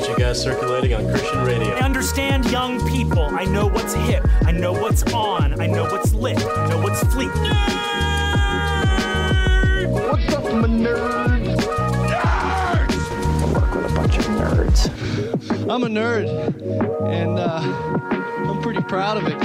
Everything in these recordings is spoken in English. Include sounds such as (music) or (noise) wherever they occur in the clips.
get you guys circulating on Christian radio. I understand young people. I know what's hip. I know what's on. I know what's lit. I know what's fleet. What's up, my nerds? work with a bunch of nerds. I'm a nerd, and uh, I'm pretty proud of it.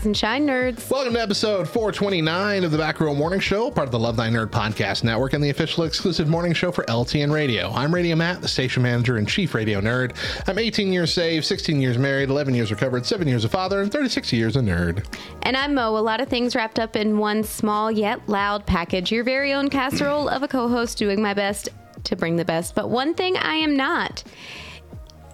Rise and shine, nerds. Welcome to episode 429 of the Back Row Morning Show, part of the Love Thy Nerd Podcast Network and the official exclusive morning show for LTN Radio. I'm Radio Matt, the station manager and chief radio nerd. I'm 18 years saved, 16 years married, 11 years recovered, 7 years a father, and 36 years a nerd. And I'm Mo. A lot of things wrapped up in one small yet loud package. Your very own casserole of a co host doing my best to bring the best. But one thing I am not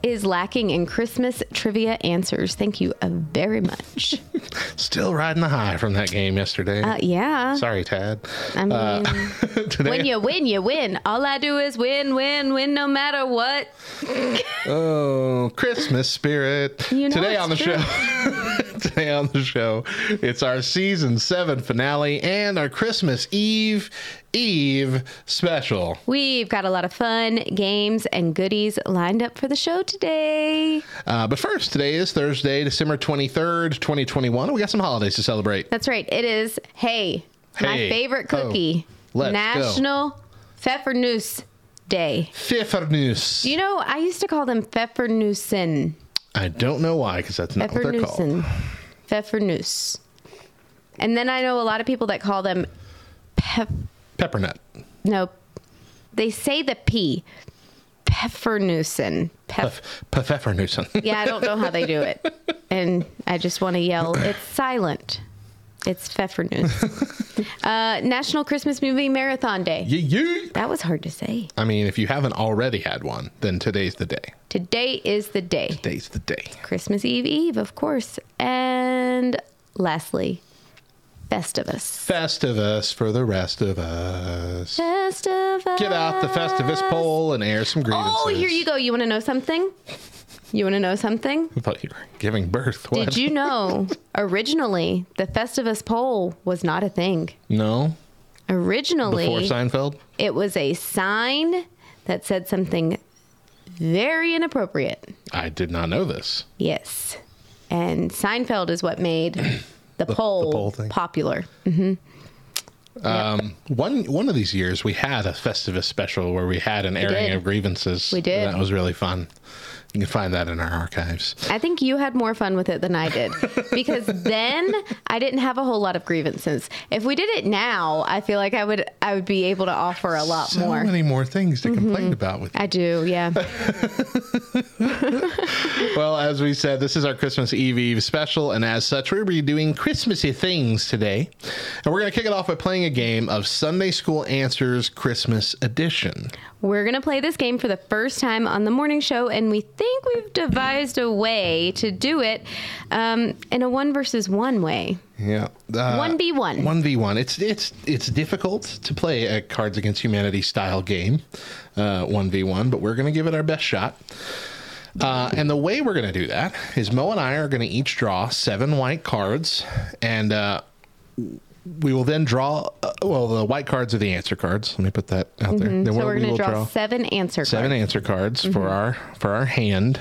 is lacking in Christmas trivia answers. Thank you uh, very much. (laughs) Still riding the high from that game yesterday. Uh, yeah. Sorry, Tad. I mean, Uh, (laughs) today, when you win, you win. All I do is win, win, win no matter what. (laughs) Oh, Christmas spirit. You know Today on the true. show. Today on the show, it's our season 7 finale and our Christmas Eve Eve special. We've got a lot of fun, games, and goodies lined up for the show today. Uh, but first, today is Thursday, December 23rd, 2021. We got some holidays to celebrate. That's right. It is, hey, my Hey. favorite Oh, cookie, let's go. National Pfeffernuss Day. Pfeffernuss. You know, I used to call them Pfeffernussen. I don't know why, because that's not what they're called. Pfeffernuss. And then I know a lot of people that call them pep. Peppernut. No, they say the P. Pfeffernussen. Pef- (laughs) yeah, I don't know how they do it. (laughs) And I just want to yell, it's silent. It's Pfeffernuss. (laughs) uh, National Christmas Movie Marathon Day. Yee yee. That was hard to say. I mean, if you haven't already had one, then today's the day. Today is the day. Today's the day. Christmas Eve Eve, of course. And lastly, Festivus. Festivus for the rest of us. Festivus. Get out the Festivus pole and air some grievances. Oh, here you go. You want to know something? You want to know something? I thought you were giving birth. What? Did you know (laughs) originally the Festivus pole was not a thing? No. Originally, Before Seinfeld? it was a sign that said something very inappropriate. I did not know this. Yes. And Seinfeld is what made (clears throat) the, poll, the poll thing. popular. Mm-hmm. Um, one one of these years, we had a Festivus special where we had an airing did. of grievances. We did. That was really fun. You can find that in our archives. I think you had more fun with it than I did (laughs) because then I didn't have a whole lot of grievances. If we did it now, I feel like I would I would be able to offer a lot So more. many more things to mm-hmm. complain about with you. I do, yeah. (laughs) (laughs) Well, as we said, this is our Christmas Eve Eve special, and as such, we're be doing Christmassy things today. And we're going to kick it off by playing a game of Sunday School Answers Christmas Edition. We're going to play this game for the first time on the morning show, and we think we've devised a way to do it um, in a one versus one way. Yeah, uh, 1v1. One v one. It's it's it's difficult to play a Cards Against Humanity style game, one v one. But we're going to give it our best shot. Uh, and the way we're going to do that is Mo and I are going to each draw seven white cards, and uh, we will then draw. Uh, well, the white cards are the answer cards. Let me put that out there. Then Mm-hmm. so we're we going to will draw, seven answer seven cards. answer cards for our for our hand.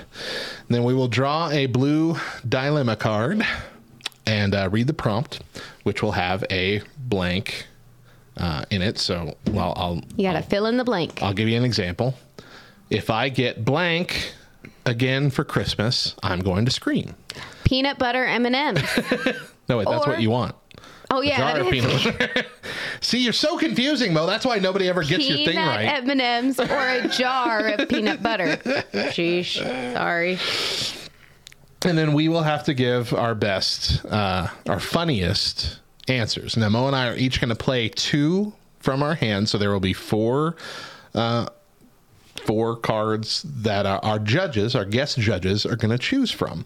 then we will draw a blue dilemma card and uh, read the prompt, which will have a blank uh, in it. So, well, I'll You got to fill in the blank. I'll give you an example. If I get blank again for Christmas, I'm going to scream. Peanut butter M&Ms. (laughs) No, wait, that's Or- what you want. Oh, yeah. Jar of is- peanut (laughs) butter. (laughs) See, you're so confusing, Mo. That's why nobody ever gets your thing right. M&Ms or a jar of peanut butter. Sheesh. Sorry. And then we will have to give our best, uh, our funniest answers. Now, Mo and I are each going to play two from our hands, so there will be four, uh, four cards that our, our judges, our guest judges, are going to choose from.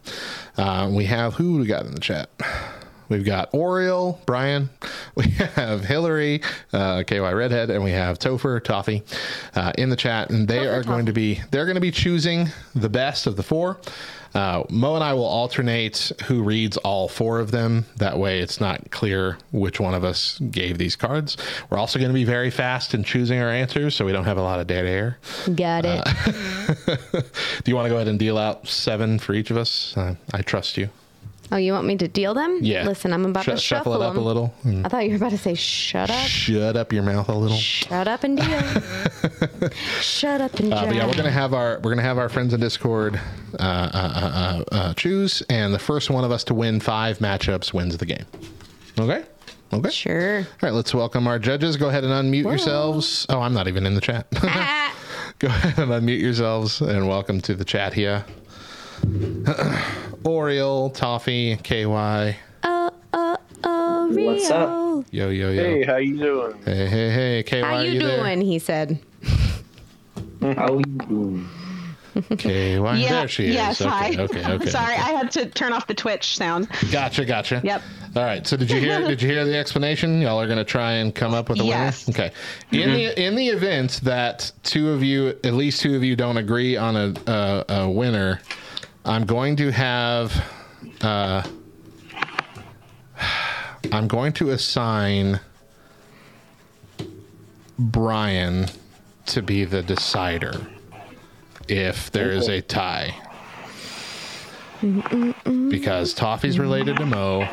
Uh, we have who we got in the chat. We've got Oriole, Brian. (laughs) We have Hillary, uh, KY Redhead, and we have Topher, Toffee uh, in the chat. And they are going to be they're going to be choosing the best of the four. Uh, Mo and I will alternate who reads all four of them. That way, it's not clear which one of us gave these cards. We're also going to be very fast in choosing our answers, so we don't have a lot of dead air. Got it. (laughs) Do you want to go ahead and deal out seven for each of us? Uh, I trust you. Oh, you want me to deal them? Yeah. Listen, I'm about Sh- to shuffle, shuffle it up them. a little. and I thought you were about to say shut up. Shut up your mouth a little. Shut up and deal. (laughs) shut up and Uh, deal. but yeah, we're gonna have our we're gonna have our friends in Discord uh, uh, uh, uh, uh, choose, and the first one of us to win five matchups wins the game. Okay. Okay. Sure. All right. Let's welcome our judges. Go ahead and unmute yourselves. Oh, I'm not even in the chat. (laughs) Ah. Go ahead and unmute yourselves and welcome to the chat here. (clears throat) Oriole, Toffee, KY. Uh, uh, uh, Rio. What's up? Yo, yo, yo. Hey, how you doing? Hey, hey, hey. KY, How are you, there? doing? He said. How you doing? KY. Yeah, there she is. yes, okay, hi. okay, okay. (laughs) Sorry, okay. I had to turn off the Twitch sound. Gotcha, gotcha. Yep. All right. So did you hear? did you hear the explanation? Y'all are going to try and come up with a Yes. winner. Okay. In the in the event that two of you, at least two of you, don't agree on a a, a winner, I'm going to have. Uh, I'm going to assign Brian to be the decider if there is a tie. Because Toffee's related to Mo,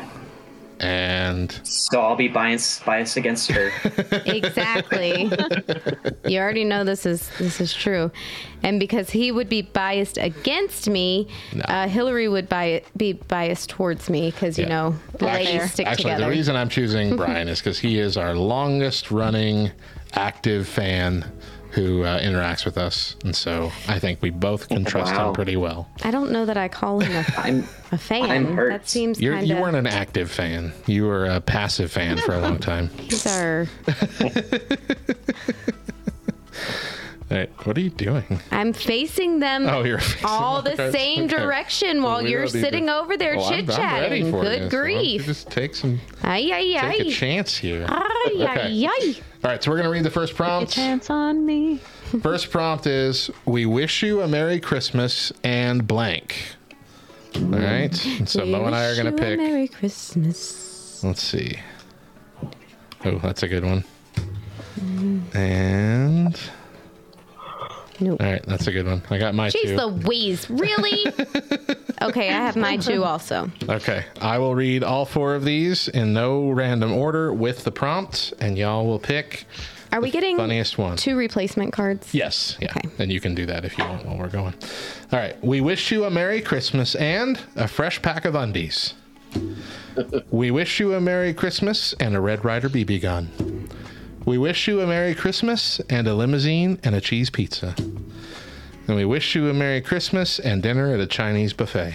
and So I'll be biased biased against her. (laughs) Exactly. (laughs) you already know this is this is true, and because he would be biased against me, No. uh, Hillary would bi- be biased towards me because you know the Actually- ladies stick Actually, together. the reason I'm choosing (laughs) Brian is because he is our longest running active fan who uh, interacts with us, and so I think we both can trust him pretty well. I don't know that I call him a, (laughs) I'm a fan. I'm hurt. That seems You're, kind you weren't an active fan; you were a passive fan for a long time. These are. All right, what are you doing? I'm facing them. Oh, you're (laughs) all the Okay. same Okay. direction while We you're sitting to- over there I'm- chit chatting. Good you, so why don't you grief. just take some, Ay, ay, take a chance here. Ay, Okay. ay, ay. All right, so we're gonna read the first prompt. Chance on me. (laughs) First prompt is We wish you a Merry Christmas and blank. All right. So Mo and I are going to pick. Merry Christmas. Let's see. Oh, that's a good one. And. Nope. All right, that's a good one. I got my Jeez two. Louise, really? (laughs) okay, I have my two also. Okay, I will read all four of these in no random order with the prompt, and y'all will pick Are we getting funniest one. two replacement cards? Yes, yeah. Okay. And you can do that if you want while we're going. All right. We wish you a Merry Christmas and a fresh pack of undies. (laughs) we wish you a Merry Christmas and a Red Ryder BB gun. We wish you a Merry Christmas and a limousine and a cheese pizza. And we wish you a Merry Christmas and dinner at a Chinese buffet.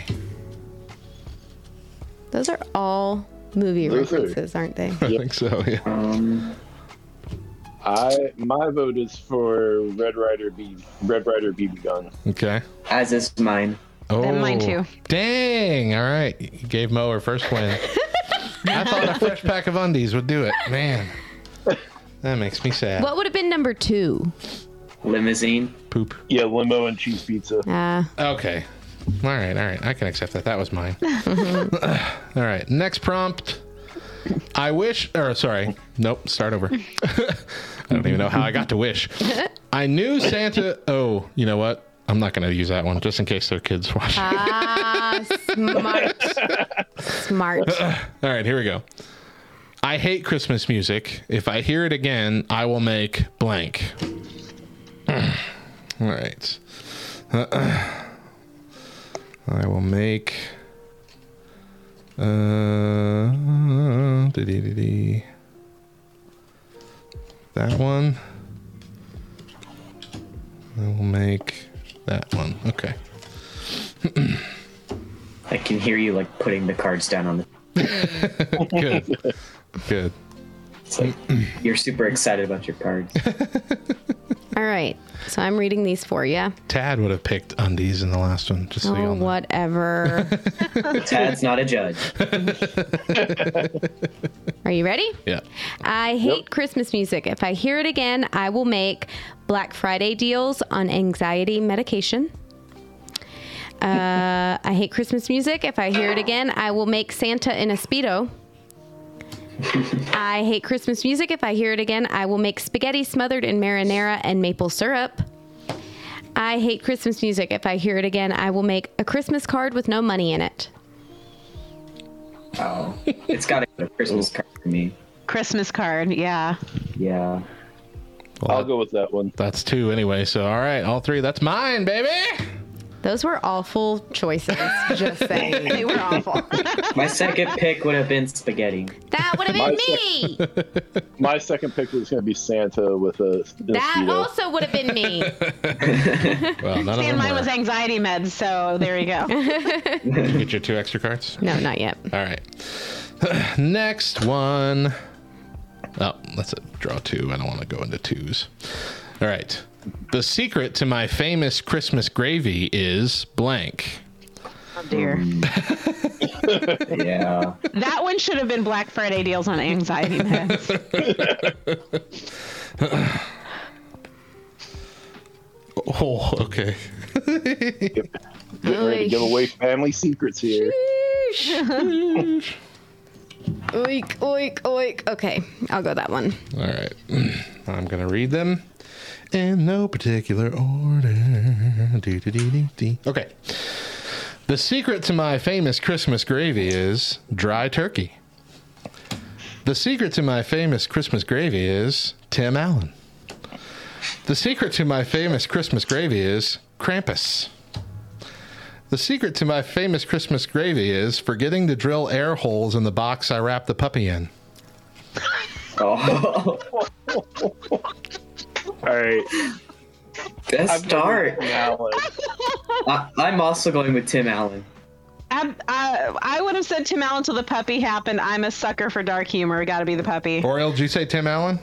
Those are all movie Those references, aren't they? I think so, yeah. um I my vote is for Red Ryder B Red Ryder BB gun. Okay. as is mine. Oh, And mine too. Dang. All right. You gave Mo her first win. (laughs) I thought a fresh pack of undies would do it. Man. (laughs) That makes me sad. What would have been number two? Limousine. Poop. Yeah, limo and cheese pizza. Uh, Okay. All right. All right. I can accept that. That was mine. (laughs) (laughs) all right. Next prompt. I wish, or sorry. Nope. Start over. (laughs) I don't even know how I got to wish. I knew Santa. Oh, you know what? I'm not going to use that one just in case there are kids watching. ah, smart. Smart. All right, here we go. I hate Christmas music. If I hear it again, I will make blank. (sighs) All right. I will make. Uh, that one. I will make that one. Okay. I can hear you like putting the cards down on the. (laughs) Good. (laughs) Good. It's like (clears throat) you're super excited about your cards. (laughs) All right. So I'm reading these for you. Tad would have picked undies in the last one, just so you Oh, all know. whatever. (laughs) Tad's not a judge. (laughs) Are you ready? Yeah. I hate Christmas music. If I hear it again, I will make Black Friday deals on anxiety medication. Uh, I hate Christmas music. If I hear it again, I will make Santa in a Speedo. I hate Christmas music. If I hear it again, I will make spaghetti smothered in marinara and maple syrup. I hate Christmas music. If I hear it again, I will make a Christmas card with no money in it. Oh, (laughs) it's got a Christmas card for me. Christmas card. Yeah. Yeah. I'll go with that one. That's two anyway. So all right, all three. That's mine, baby. Those were awful choices. Just (laughs) saying. They were awful. (laughs) My second pick would have been spaghetti. That would have My been me. (laughs) My second pick was going to be Santa with a. a That Speedo. also would have been me. Well, none of and them mine were. was anxiety meds, so there you go. You get your two extra cards. No, not yet. All right. (clears throat) Next one. Oh, let's draw two. I don't want to go into twos. All right. The secret to my famous Christmas gravy is blank. Oh dear. (laughs) Yeah. That one should have been Black Friday deals on anxiety meds. (laughs) Oh, okay. Getting ready to give away family secrets here. (laughs) Oink, oink, oink. Okay, I'll go that one. All right. I'm going to read them in no particular order. Okay. The secret to my famous Christmas gravy is dry turkey. The secret to my famous Christmas gravy is Tim Allen. The secret to my famous Christmas gravy is Krampus. The secret to my famous Christmas gravy is forgetting to drill air holes in the box I wrap the puppy in. Oh, (laughs) All right. best start. I, I'm also going with Tim Allen. I, I, uh, I would have said Tim Allen till the puppy happened. I'm a sucker for dark humor. Got to be the puppy. Oriole, did you say Tim Allen?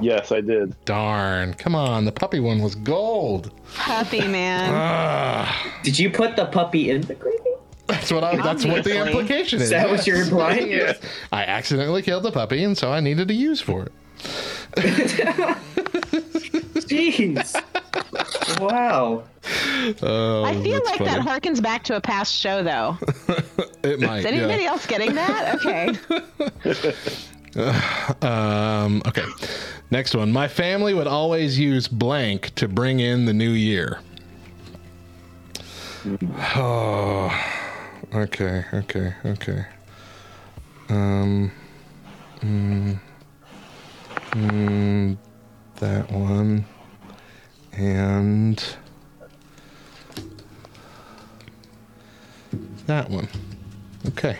Yes, I did. Darn. Come on. The puppy one was gold. Puppy (laughs) man. Ah. Did you put the puppy in the gravy? That's what I, that's what the implication is. Is that what yes. you're implying? (laughs) I accidentally killed the puppy and so I needed to use for it. (laughs) Jeez. (laughs) Wow. Oh, I feel that's like that harkens back to a past show, though. (laughs) It might. Is anybody yeah. else getting that? Okay. (laughs) Um, okay. Next one. My family would always use blank to bring in the new year. Oh. (sighs) Okay. Okay. Okay. Um. Mm, mm, that one. And that one. Okay.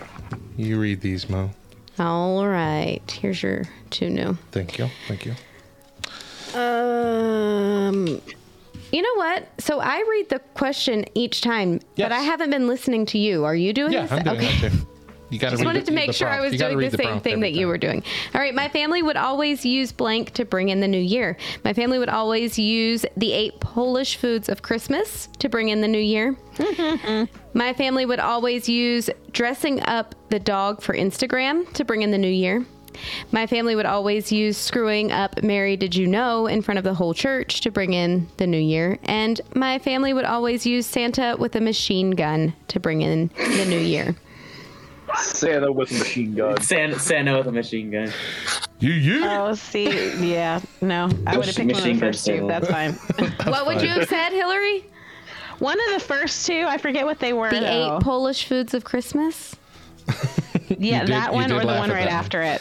You read these, Mo. All right, here's your two new. Thank you. Thank you. Um, you know what? So I read the question each time, Yes. but I haven't been listening to you. Are you doing Yeah, this? I'm doing okay. That too. You got to Just wanted to make sure I was doing the same thing that you were doing. All right, my family would always use blank to bring in the new year. My family would always use the eight Polish foods of Christmas to bring in the new year. (laughs) my family would always use dressing up the dog for Instagram to bring in the new year. My family would always use screwing up Mary Did You Know in front of the whole church to bring in the new year. And my family would always use Santa with a machine gun to bring in the new year. Santa with a machine gun. Santa, Santa with a machine gun. You, you. Oh, see, yeah, no, I would have picked one of the first two. sale. That's fine. (laughs) What would you have said, Hillary? one of the first two, I forget what they were. The though. eight Polish foods of Christmas? (laughs) yeah, did- that one or the one right that after it.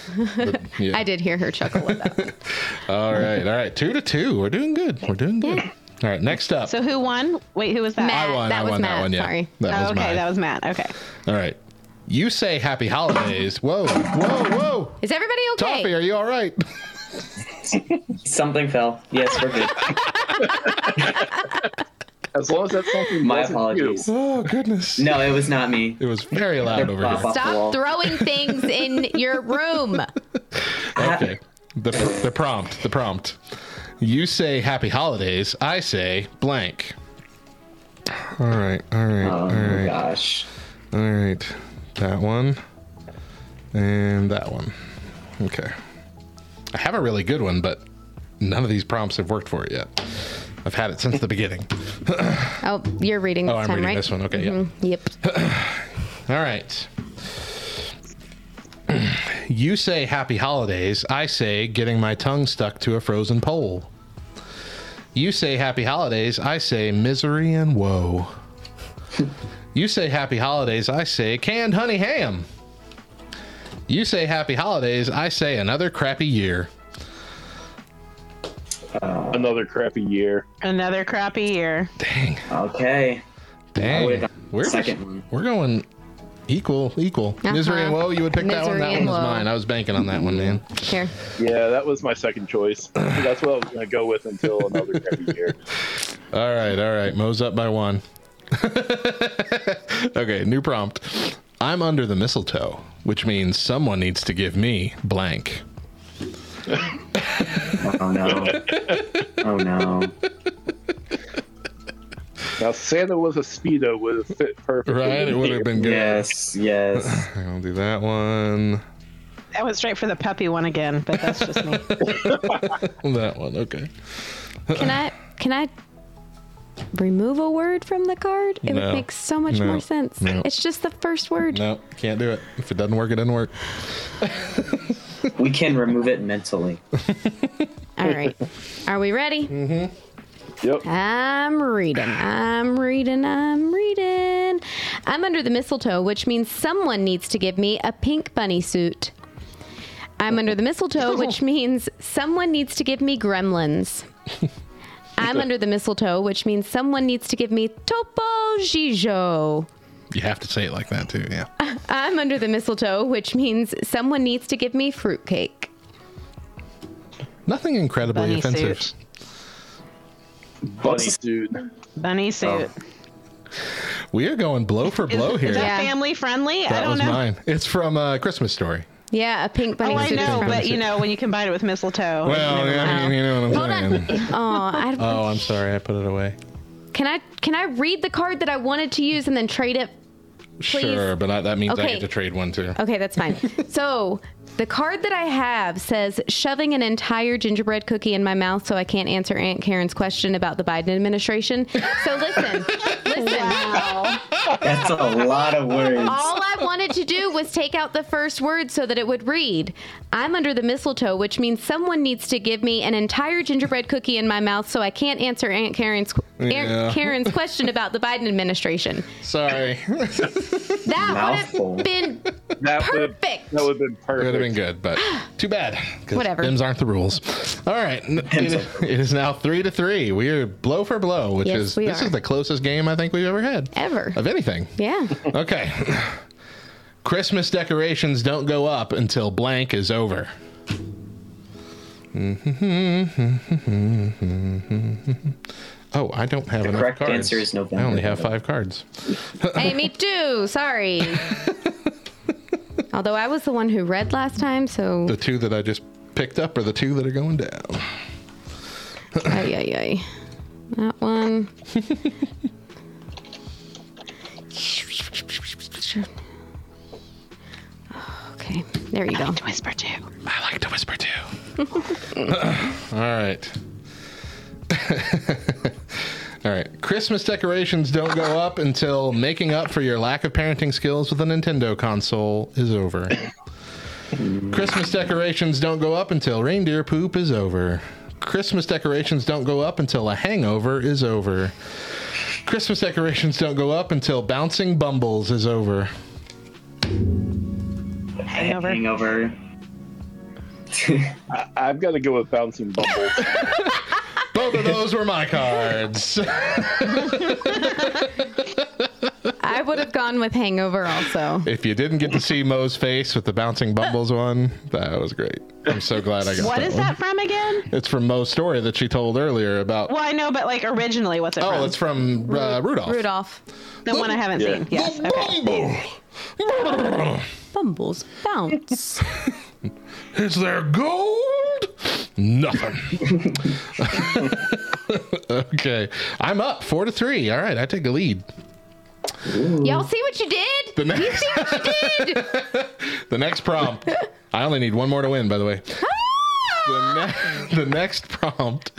Yeah. (laughs) I did hear her chuckle at that one. All right, all right. Two to two. We're doing good. We're doing good. All right, next up. So who won? Wait, who was that? Matt. I won. that I was won Matt, that one. Yeah. sorry. That Oh, was okay, mine. that was Matt. Okay. All right. You say happy holidays. Whoa, whoa, whoa. Is everybody okay? Toffee, are you all right? (laughs) Something fell. Yes, we're good. As long as that's something. My wasn't apologies. Oh, goodness. No, it was not me. It was very loud over here. Stop throwing things in your room. (laughs) Okay. The, the prompt. The prompt. You say happy holidays. I say blank. All right. All right. Oh all my right. gosh. All right. That one. And that one. Okay. I have a really good one, but none of these prompts have worked for it yet. I've had it since the beginning. (laughs) Oh, you're reading this Oh, I'm time, reading right? this one. Okay, yeah. Mhm. Yep. (clears throat) All right. (clears throat) You say happy holidays. I say getting my tongue stuck to a frozen pole. You say happy holidays. I say misery and woe. (laughs) You say happy holidays. I say canned honey ham. You say happy holidays. I say another crappy year. Another crappy year. Another crappy year. Dang. Okay. Dang. We're second just- one. We're going equal, equal. Misery and Uh-huh. woe. You would pick that one. That one was woe. mine. I was banking on that one, man. Here. Yeah, that was my second choice. (clears throat) That's what I was going to go with until another crappy year. (laughs) All right, all right. Mo's up by one. (laughs) okay, new prompt. I'm under the mistletoe, which means someone needs to give me blank. (laughs) Oh no. Oh no. Now, Santa was a speedo would have fit perfectly. Right? It would have been good. Yes. Yes. (laughs) I'll do that one. I went straight for the puppy one again, but that's just me. That one. Okay. Can I can I remove a word from the card? It No. would make so much No. more sense. No. It's just the first word. No, can't do it. If it doesn't work, it doesn't work. (laughs) We can remove it mentally. (laughs) All right. Are we ready? Mm-hmm. Yep. I'm reading. I'm reading. I'm reading. I'm under the mistletoe, which means someone needs to give me a pink bunny suit. I'm under the mistletoe, which (laughs) means someone needs to give me gremlins. I'm under the mistletoe, which means someone needs to give me Topo Gigio. You have to say it like that too. Yeah. (laughs) I'm under the mistletoe, which means someone needs to give me fruitcake. Nothing incredibly Bunny offensive. suit. Bunny suit. Bunny suit. We are going blow for Is, blow here. is that Yeah. family friendly? I that don't was know. mine. It's from uh, Christmas Story. Yeah, a pink bunny Oh, I suit. is know, from- but you know, when you combine it with mistletoe. Well, never yeah, mind. you know what I'm Hold saying. on. (laughs) Oh, I, Oh, I'm sorry. I put it away. can I can I read the card that I wanted to use and then trade it? Sure, but I, that means I Okay. get to trade one too. Okay, that's fine. (laughs) so the card that I have says shoving an entire gingerbread cookie in my mouth so I can't answer Aunt Karen's question about the Biden administration. So listen, (laughs) listen. That's a lot of words. All I wanted to do was take out the first word so that it would read. I'm under the mistletoe, which means someone needs to give me an entire gingerbread cookie in my mouth so I can't answer Aunt Karen's Yeah. Aunt Karen's (laughs) question about the Biden administration. Sorry. That would have been That would that would have been perfect. Would been good, but (gasps) too bad. 'cause Whatever. Them's aren't the rules. All right. It, it is now three to three. We are blow for blow, which Yes, is we this are. is the closest game I think we've ever had. Ever. Of anything. yeah. (laughs) Okay. Christmas decorations don't go up until blank is over. (laughs) Oh, I don't have enough correct cards. answer is November. I only have five cards. hey, me too. Sorry. (laughs) Although I was the one who read last time, so The two that I just picked up are the two that are going down. ay ay ay. That one. Okay, there you go. Whisper too. I like to whisper too. (laughs) All right. (laughs) All right. Christmas decorations don't go up until making up for your lack of parenting skills with a Nintendo console is over. Christmas decorations don't go up until reindeer poop is over. Christmas decorations don't go up until a hangover is over. Christmas decorations don't go up until bouncing bumbles is over. Hangover. Hangover. (laughs) I, I've got to go with bouncing bumbles. (laughs) Both of those were my cards. (laughs) I would have gone with Hangover also. If you didn't get to see Mo's face with the bouncing bumbles one, that was great. I'm so glad I got What that is one. that from again? It's from Mo's story that she told earlier about. Well, I know, but like originally, what's it from? oh, from? it's from uh, Rudolph. Rudolph. the one I haven't Yeah. seen. Yes. Okay. Bumble. Bumbles bounce. (laughs) Is there gold? Nothing. (laughs) okay, I'm up four to three. All right, I take a lead. Y'all see what you did? The You next, see what you did? (laughs) the next prompt. I only need one more to win, by the way. Ah! The, ne- the next prompt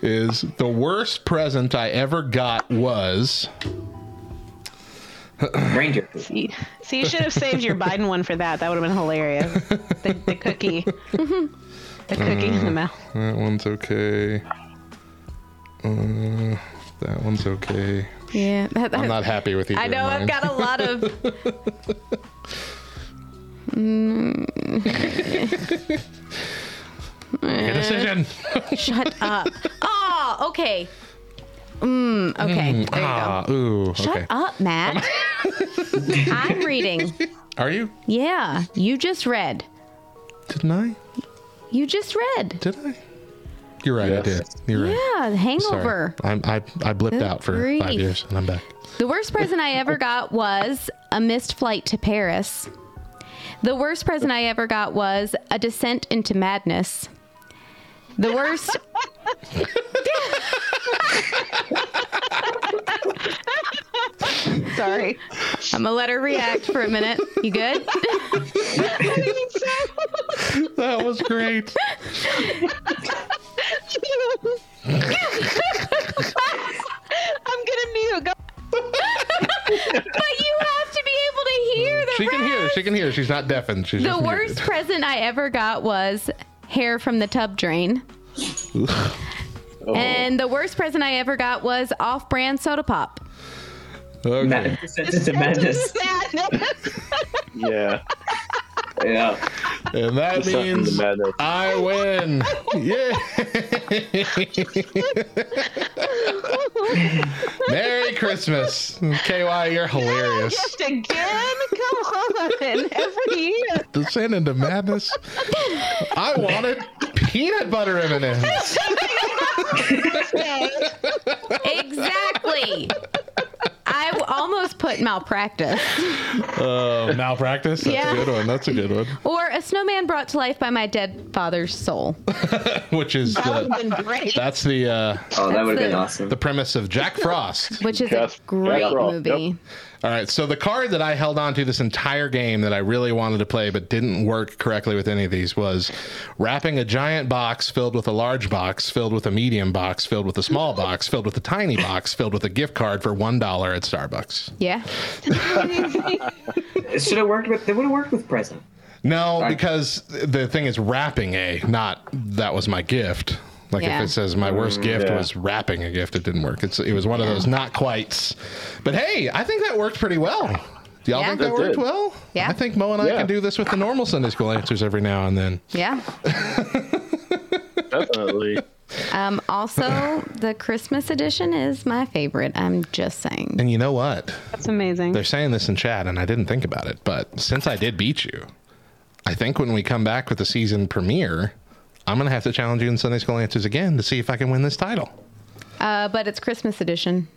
is the worst present I ever got was Ranger. poop. See, see, you should have saved your Biden one for that. That would have been hilarious. The, the cookie. (laughs) the cookie in the mouth. that one's okay. Uh, that one's okay. Yeah. That, I'm not happy with either. I know of I've got a lot of. Your decision. (laughs) Shut up. Oh, okay. Mm, okay. There you go. Ah, ooh. Shut okay. up, Matt. I'm reading. (laughs) Are you? Yeah, you just read. Didn't I? You just read. Did I? You're right. I did. You're right. Yeah, hangover. I'm, I I blipped Good out for grief. five years and I'm back. The worst present I ever got was a missed flight to Paris. The worst present I ever got was a descent into madness. The worst. (laughs) (laughs) (laughs) Sorry. I'm gonna let her react for a minute. You good? (laughs) That was great. I'm gonna mute. Go. but you have to be able to hear the She can hear. She can hear. She's not deafened. She's The just worst muted. present I ever got was hair from the tub drain. Oh, And the worst present I ever got was off brand soda pop. Okay. Mad- Descent into madness. Yeah. Yeah. And that Something means madness. I win. Yeah. (laughs) Merry Christmas. KY, you're hilarious. Just again? Come on. (laughs) Every year. Descend into madness. I wanted peanut butter M&Ms. (laughs) Exactly. I w- almost put malpractice. Uh, malpractice. That's Yeah. a good one. That's a good one. Or a snowman brought to life by my dead father's soul. (laughs) Which is That the, been great. that's the uh, Oh, that would have been awesome. the premise of Jack Frost. Which is Yes, a great Frost, movie. yep. All right, so the card that I held on to this entire game that I really wanted to play but didn't work correctly with any of these was wrapping a giant box filled with a large box, filled with a medium box, filled with a small box, filled with a tiny box, filled with a gift card for $1 at Starbucks. Yeah. It (laughs) should have worked with. It would have worked with present. No, because the thing is wrapping a, not that was my gift. Like Yeah. if it says my worst gift yeah. was wrapping a gift, it didn't work. It's it was one of those not quites. But hey, I think that worked pretty well. Do y'all Yeah. think that It worked did. well? Yeah. I think Mo and I Yeah. can do this with the normal Sunday school answers every now and then. Yeah. Definitely. Um, also, the Christmas edition is my favorite. I'm just saying. And you know what? That's amazing. They're saying this in chat, and I didn't think about it. But since I did beat you, I think when we come back with the season premiere, I'm going to have to challenge you in Sunday school answers again to see if I can win this title. Uh, but it's Christmas edition.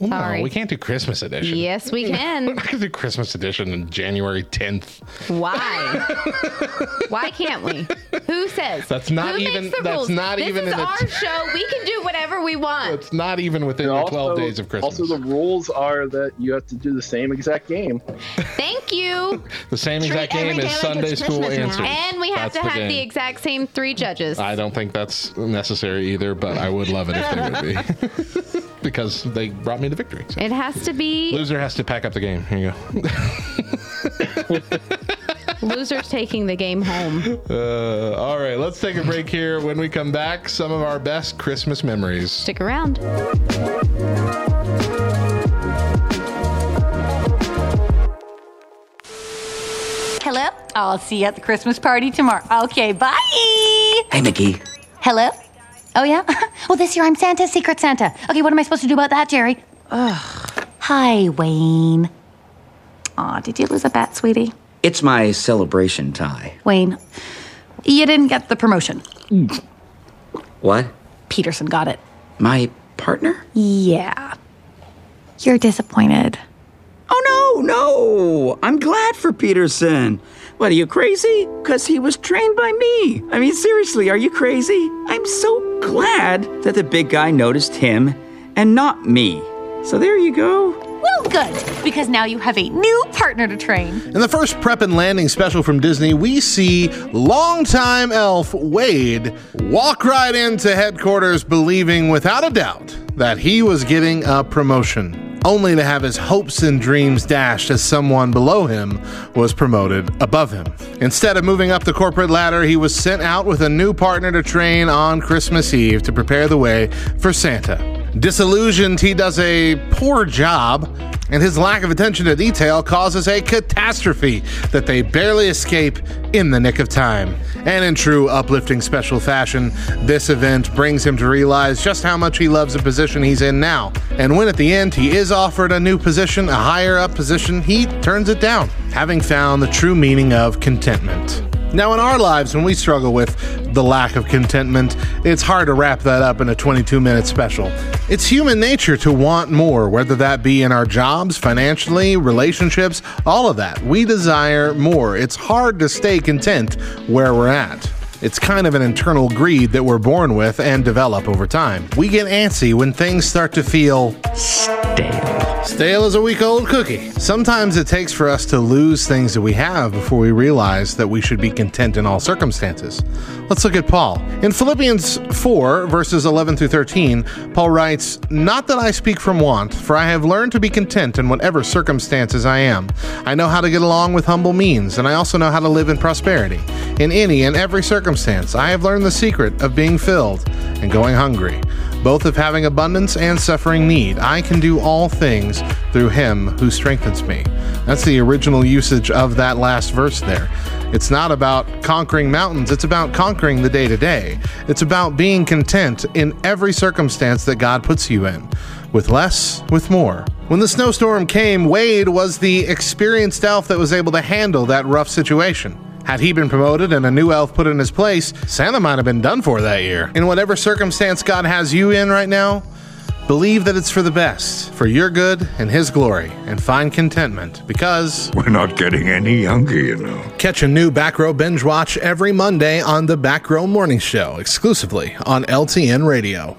Well, Sorry. no, we can't do Christmas edition. Yes, we (laughs) can. We're can. not going to do Christmas edition on January 10th. Why? (laughs) Why can't we? Who says? That's not Who even- Makes the that's rules? not this even is in the our t- show. We can do whatever we want. It's not even within And the 12 days of Christmas. Also, the rules are that you have to do the same exact game. Thank you. the same exact game day as like Sunday school Christmas now. And we have That's to have the game. exact same three judges. I don't think that's necessary either, but I would love it if they would be. (laughs) because they brought me the victory. So. it has to be Loser has to pack up the game. Here you go. (laughs) losers taking the game home. Uh, all right, let's take a break here. When we come back, some of our best Christmas memories. Stick around. Hello? I'll see you at the Christmas party tomorrow. Okay, bye. Hey, Mickey. Hello? Oh, yeah? (laughs) well, this year I'm Santa's Secret Santa. Okay, what am I supposed to do about that, Jerry? Ugh. Hi, Wayne. Aw, did you lose a bet, sweetie? It's my celebration tie. Wayne, you didn't get the promotion. What? Peterson got it. My partner? Yeah. You're disappointed. Oh, no, no. I'm glad for Peterson. What, are you crazy? Because he was trained by me. I mean, seriously, are you crazy? I'm so glad that the big guy noticed him and not me. So there you go. Well, good, because now you have a new partner to train. In the first prep and landing special from Disney, we see longtime elf Wade walk right into headquarters believing without a doubt that he was getting a promotion, only to have his hopes and dreams dashed as someone below him was promoted above him. Instead of moving up the corporate ladder, he was sent out with a new partner to train on Christmas Eve to prepare the way for Santa. Disillusioned, he does a poor job, and his lack of attention to detail causes a catastrophe that they barely escape in the nick of time. And in true uplifting special fashion, this event brings him to realize just how much he loves the position he's in now. And when at the end he is offered a new position, a higher up position, he turns it down, having found the true meaning of contentment. Now, in our lives, when we struggle with the lack of contentment, it's hard to wrap that up in a 22 minute special. It's human nature to want more, whether that be in our jobs, financially, relationships, all of that. We desire more. It's hard to stay content where we're at. It's kind of an internal greed that we're born with and develop over time. We get antsy when things start to feel stale. Stale as a week old cookie. Sometimes it takes for us to lose things that we have before we realize that we should be content in all circumstances. Let's look at Paul. In Philippians 4, verses 11 through 13, Paul writes, Not that I speak from want, for I have learned to be content in whatever circumstances I am. I know how to get along with humble means, and I also know how to live in prosperity. In any and every circumstance, I have learned the secret of being filled and going hungry, both of having abundance and suffering need. I can do all things through him who strengthens me. That's the original usage of that last verse there. It's not about conquering mountains, it's about conquering the day to day. It's about being content in every circumstance that God puts you in, with less, with more. When the snowstorm came, Wade was the experienced elf that was able to handle that rough situation. Had he been promoted and a new elf put in his place, Santa might have been done for that year. In whatever circumstance God has you in right now, believe that it's for the best, for your good and His glory, and find contentment because (laughs) We're not getting any younger, you know. Catch a new Back Row Binge Watch every Monday on the Back Row Morning Show, exclusively on LTN Radio.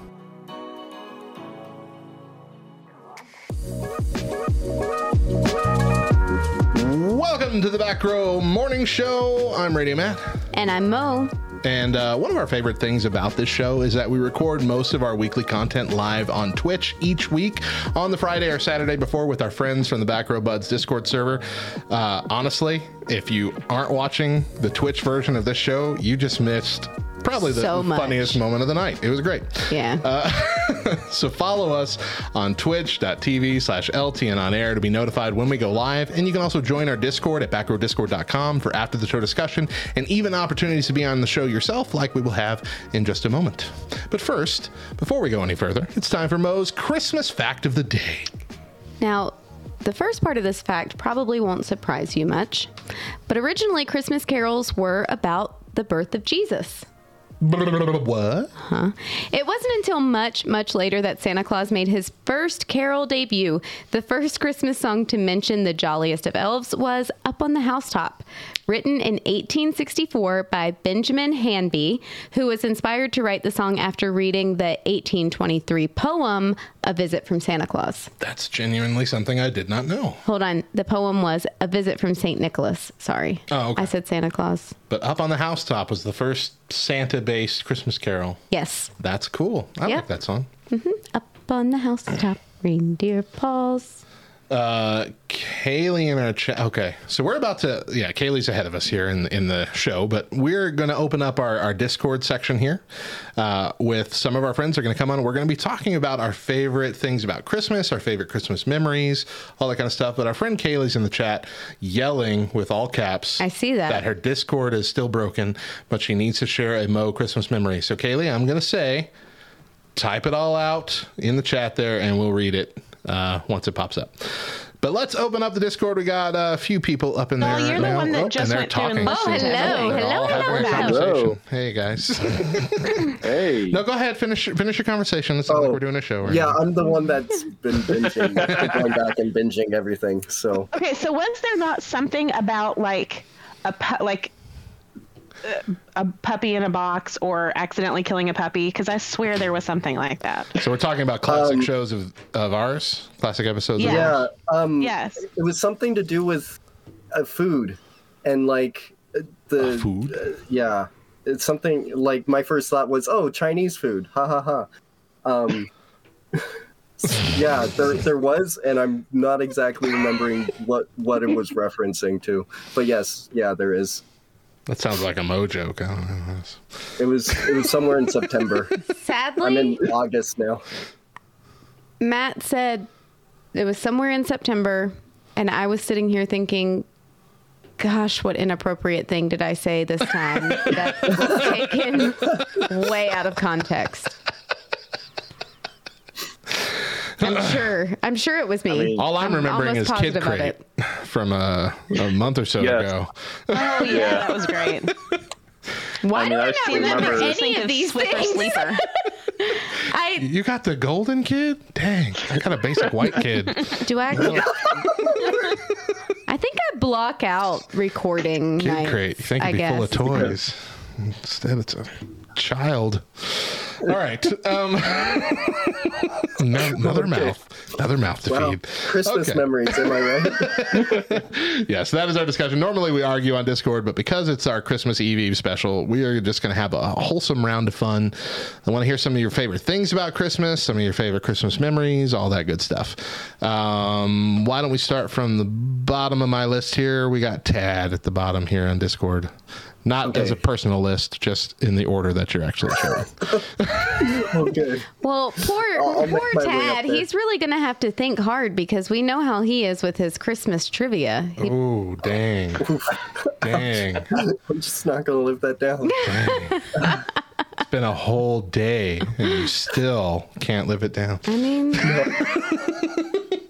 Welcome to the Back Row Morning Show. I'm Radio Matt. And I'm Mo. And uh, one of our favorite things about this show is that we record most of our weekly content live on Twitch each week on the Friday or Saturday before with our friends from the Back Row Buds Discord server. Uh, honestly, if you aren't watching the Twitch version of this show, you just missed probably the So funniest moment of the night. It was great. Yeah. Uh, (laughs) so follow us on twitch.tv slash LTN on air to be notified when we go live. And you can also join our Discord at backrowdiscord.com for after the show discussion and even opportunities to be on the show yourself, like we will have in just a moment. But first, before we go any further, it's time for Mo's Christmas fact of the day. Now, the first part of this fact probably won't surprise you much, but originally Christmas carols were about the birth of Jesus. What? Huh? It wasn't until much, much later that Santa Claus made his first carol debut. The first Christmas song to mention the jolliest of elves was Up on the Housetop, written in 1864 by Benjamin Hanby, who was inspired to write the song after reading the 1823 poem A Visit from Santa Claus. That's genuinely something I did not know. Hold on, the poem was A Visit from St. Nicholas. Sorry. Oh, okay. I said Santa Claus. But Up on the Housetop was the first Santa based Christmas carol. Yes. That's cool. I Yep. like that song. hmm Up on the housetop, reindeer paws. Uh, Kaylee in our chat. Okay, so we're about to. Yeah, Kaylee's ahead of us here in in the show, but we're going to open up our our Discord section here uh, with some of our friends are going to come on. We're going to be talking about our favorite things about Christmas, our favorite Christmas memories, all that kind of stuff. But our friend Kaylee's in the chat yelling with all caps. I see that. That her Discord is still broken, but she needs to share a Mo Christmas memory. So Kaylee, I'm going to say type it all out in the chat there and we'll read it uh, once it pops up. But let's open up the Discord. We got a few people up in Oh, there. you're the now. one that Oh, just and they're went through and talking. listened to They're hello, hello. Hello. Hey guys. (laughs) Hey. no, go ahead. Finish finish your conversation. It's not like Oh, we're doing a show. Right Yeah, now. I'm the one that's been binging, (laughs) going back and binging everything. So Okay, so was there not something about like a pu- like a puppy in a box or accidentally killing a puppy because I swear there was something like that. So we're talking about classic Um, shows of, of ours, classic episodes of Yeah. ours. Um, Yes. It was something to do with uh, food and like uh, the food. uh, yeah, it's something like my first thought was, oh, Chinese food. Ha ha ha. Um, (laughs) yeah, there there was, and I'm not exactly remembering what what it was referencing to, but yes, yeah, there is. That sounds like a mo joke. I don't know. It was it was somewhere in September. (laughs) Sadly, I'm in August now. Matt said it was somewhere in September, and I was sitting here thinking, gosh, what inappropriate thing did I say this time that was (laughs) taken way out of context? I'm (laughs) sure. I'm sure it was me. All I'm, remembering almost is Kid positive of Crate it. from a, a month or so Yes. ago. Oh (laughs) yeah, that was great. Why I mean, do I I not still remember remember- any Think of of these things? Sleeper. (laughs) I You got the golden kid? Dang, I got a basic white kid. do. I. I think I block out recording Kid nights, Crate. You think I it'd be guess. full of toys. Instead, it's a child. All right. Um, no, (laughs) another mouth. Another mouth to Wow, feed. Christmas Okay. memories. Am I right? (laughs) (laughs) Yes, that is our discussion. Normally we argue on Discord, but because it's our Christmas Eve Eve special, we are just going to have a wholesome round of fun. I want to hear some of your favorite things about Christmas, some of your favorite Christmas memories, all that good stuff. Um, why don't we start from the bottom of my list here? We got Tad at the bottom here on Discord. Not as a personal list, just in the order that you're actually showing. (laughs) okay. Well, poor oh, I'll poor my way up Tad. He's really going to have to think hard because we know how he is with his Christmas trivia. He- Oh, dang. (laughs) dang. I'm just not gonna live that down. (laughs) It's been a whole day and you still can't live it down. I mean,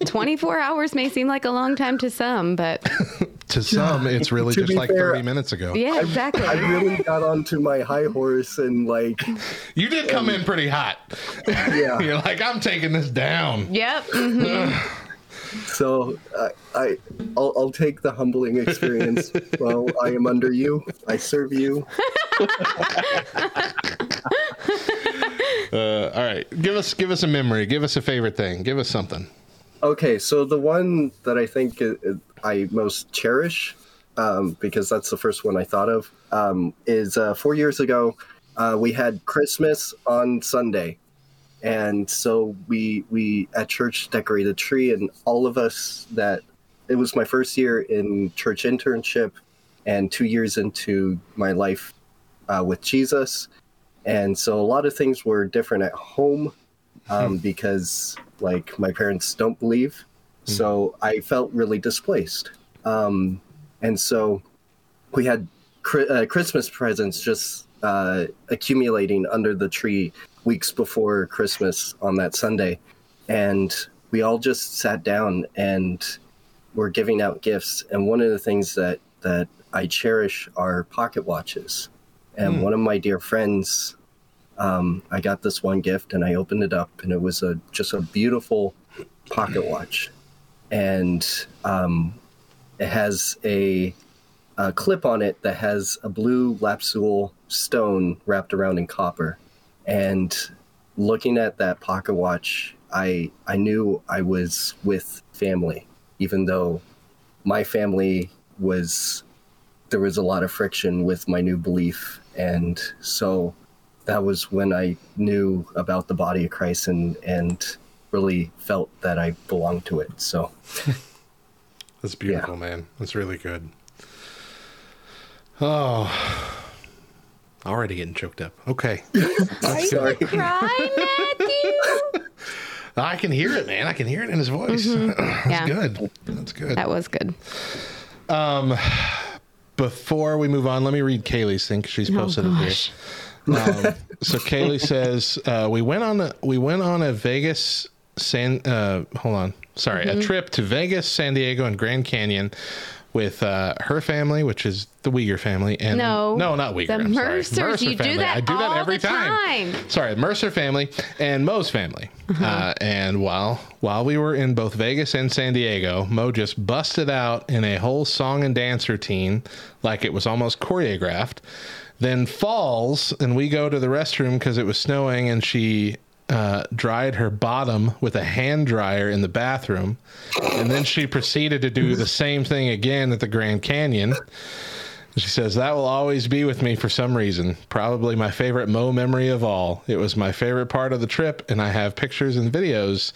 24 hours may seem like a long time to some, but To some, it's (laughs) really just like fair, 30 minutes ago. yeah, exactly. I really got onto my high horse and like, You did come in pretty hot. (laughs) yeah. (laughs) You're like, I'm taking this down. Yep. mhm. (sighs) So I, I I'll, I'll take the humbling experience. well, I am under you. I serve you. Uh, all right, give us give us a memory. Give us a favorite thing. Give us something. Okay, so the one that I think i- most cherish, um, because that's the first one I thought of, um, is uh, four years ago. Uh, we had Christmas on Sunday, and so we we at church decorated a tree, and all of us that it was my first year in church internship, and two years into my life uh, with Jesus, and so a lot of things were different at home um, because like my parents don't believe so i felt really displaced. Um, and so we had cri- uh, christmas presents just uh, accumulating under the tree weeks before christmas on that sunday. And we all just sat down and were giving out gifts. And one of the things that that i cherish are pocket watches. And one of my dear friends um, I got this one gift and I opened it up and it was a just a beautiful pocket watch, and um, it has a, a clip on it that has a blue lapis stone wrapped around in copper, and looking at that pocket watch, I I knew I was with family, even though my family was there was a lot of friction with my new belief, and so that was when I knew about the body of Christ and and really felt that I belonged to it. So (laughs) That's beautiful, man. That's really good. Oh, already getting choked up. Okay, (laughs) That's sorry. good. Cry, Matthew. (laughs) I can hear it, man. I can hear it in his voice. (clears throat) That's Yeah. good. That's good. That was good. Um, before we move on, let me read Kaylee's thing. 'cause She's posted it here. Um, so Kaylee says uh, we went on a, we went on a Vegas San uh, hold on sorry a trip to Vegas, San Diego, and Grand Canyon with uh, her family, which is the Uyghur family, and No. no, not Uyghur. The I'm. Mercers. You do family. that I do that every the time. Sorry, Mercer family and Mo's family. Uh-huh. Uh, and while while we were in both Vegas and San Diego, Mo just busted out in a whole song and dance routine, like it was almost choreographed. Then falls, and we go to the restroom because it was snowing, and she uh, dried her bottom with a hand dryer in the bathroom, and then she proceeded to do the same thing again at the Grand Canyon. She says, That will always be with me for some reason. Probably my favorite Mo memory of all. It was my favorite part of the trip, and I have pictures and videos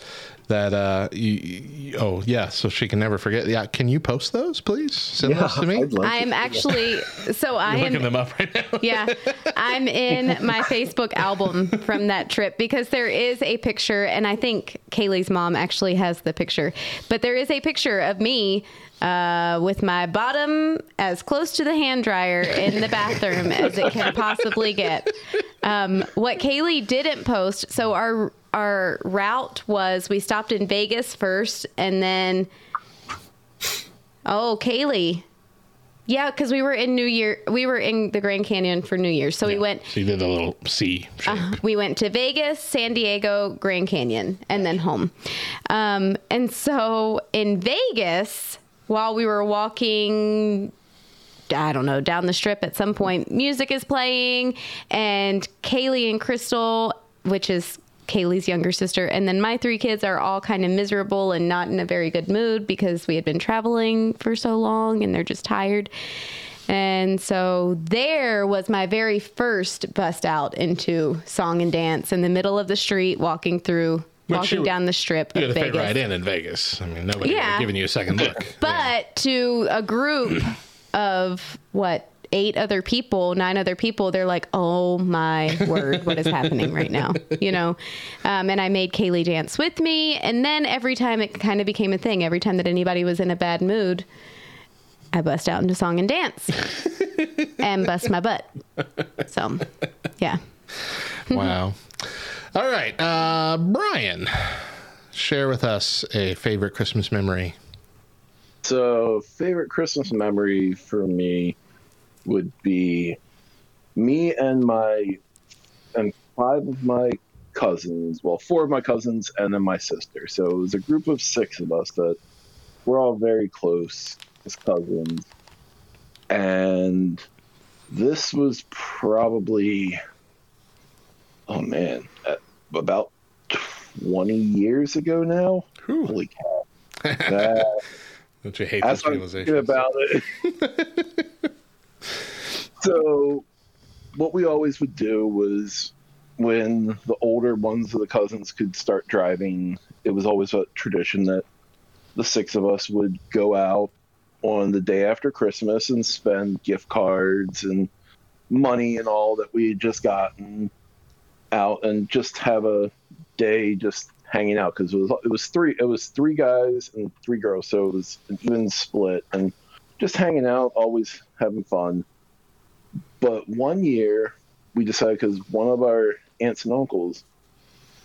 that, uh, you, you- oh, yeah, so she can never forget. Yeah, can you post those, please? Send those to me. I am actually so (laughs) i am looking them up right now. (laughs) yeah, I'm in (laughs) my Facebook album from that trip because there is a picture, and I think Kaylee's mom actually has the picture, but there is a picture of me uh, with my bottom as close to the hand dryer in the bathroom as it can possibly get. Um, what Kaylee didn't post, so our our route was we stopped in Vegas first, and then oh, Kaylee. Yeah, because we were in New Year. We were in the Grand Canyon for New Year's, so we went. She did a little C. Uh, we went to Vegas, San Diego, Grand Canyon, and then home. Um, and so in Vegas, while we were walking, I don't know, down the strip at some point, music is playing, and Kaylee and Crystal, which is Kaylee's younger sister, and then my three kids are all kind of miserable and not in a very good mood because we had been traveling for so long and they're just tired. And so there was my very first bust out into song and dance in the middle of the street, walking through, Which walking you- down the strip You had to fit right in in Vegas. I mean, nobody Yeah. yeah. giving you a second look. But to a group of what eight other people, nine other people, they're like, "Oh my (laughs) word, what is happening right now?" You know. Um, and I made Kaylee dance with me, and then every time it kind of became a thing. Every time that anybody was in a bad mood, I bust out into song and dance (laughs) and bust my butt. So, yeah. wow. All right. Uh, Brian, share with us a favorite Christmas memory. So, favorite Christmas memory for me would be me and my and five of my cousins. Well, four of my cousins and then my sister. So it was a group of six of us that we're all very close as cousins. And this was probably, oh man, about 20 years ago now. Holy cow. (laughs) That, Don't you hate this realization? about it. (laughs) so, what we always would do was when the older ones of the cousins could start driving, it was always a tradition that the six of us would go out on the day after Christmas and spend gift cards and money and all that we had just gotten out and just have a day just hanging out because it was it was three it was three guys and three girls. So it was an even split and just hanging out always having fun. But one year we decided because one of our aunts and uncles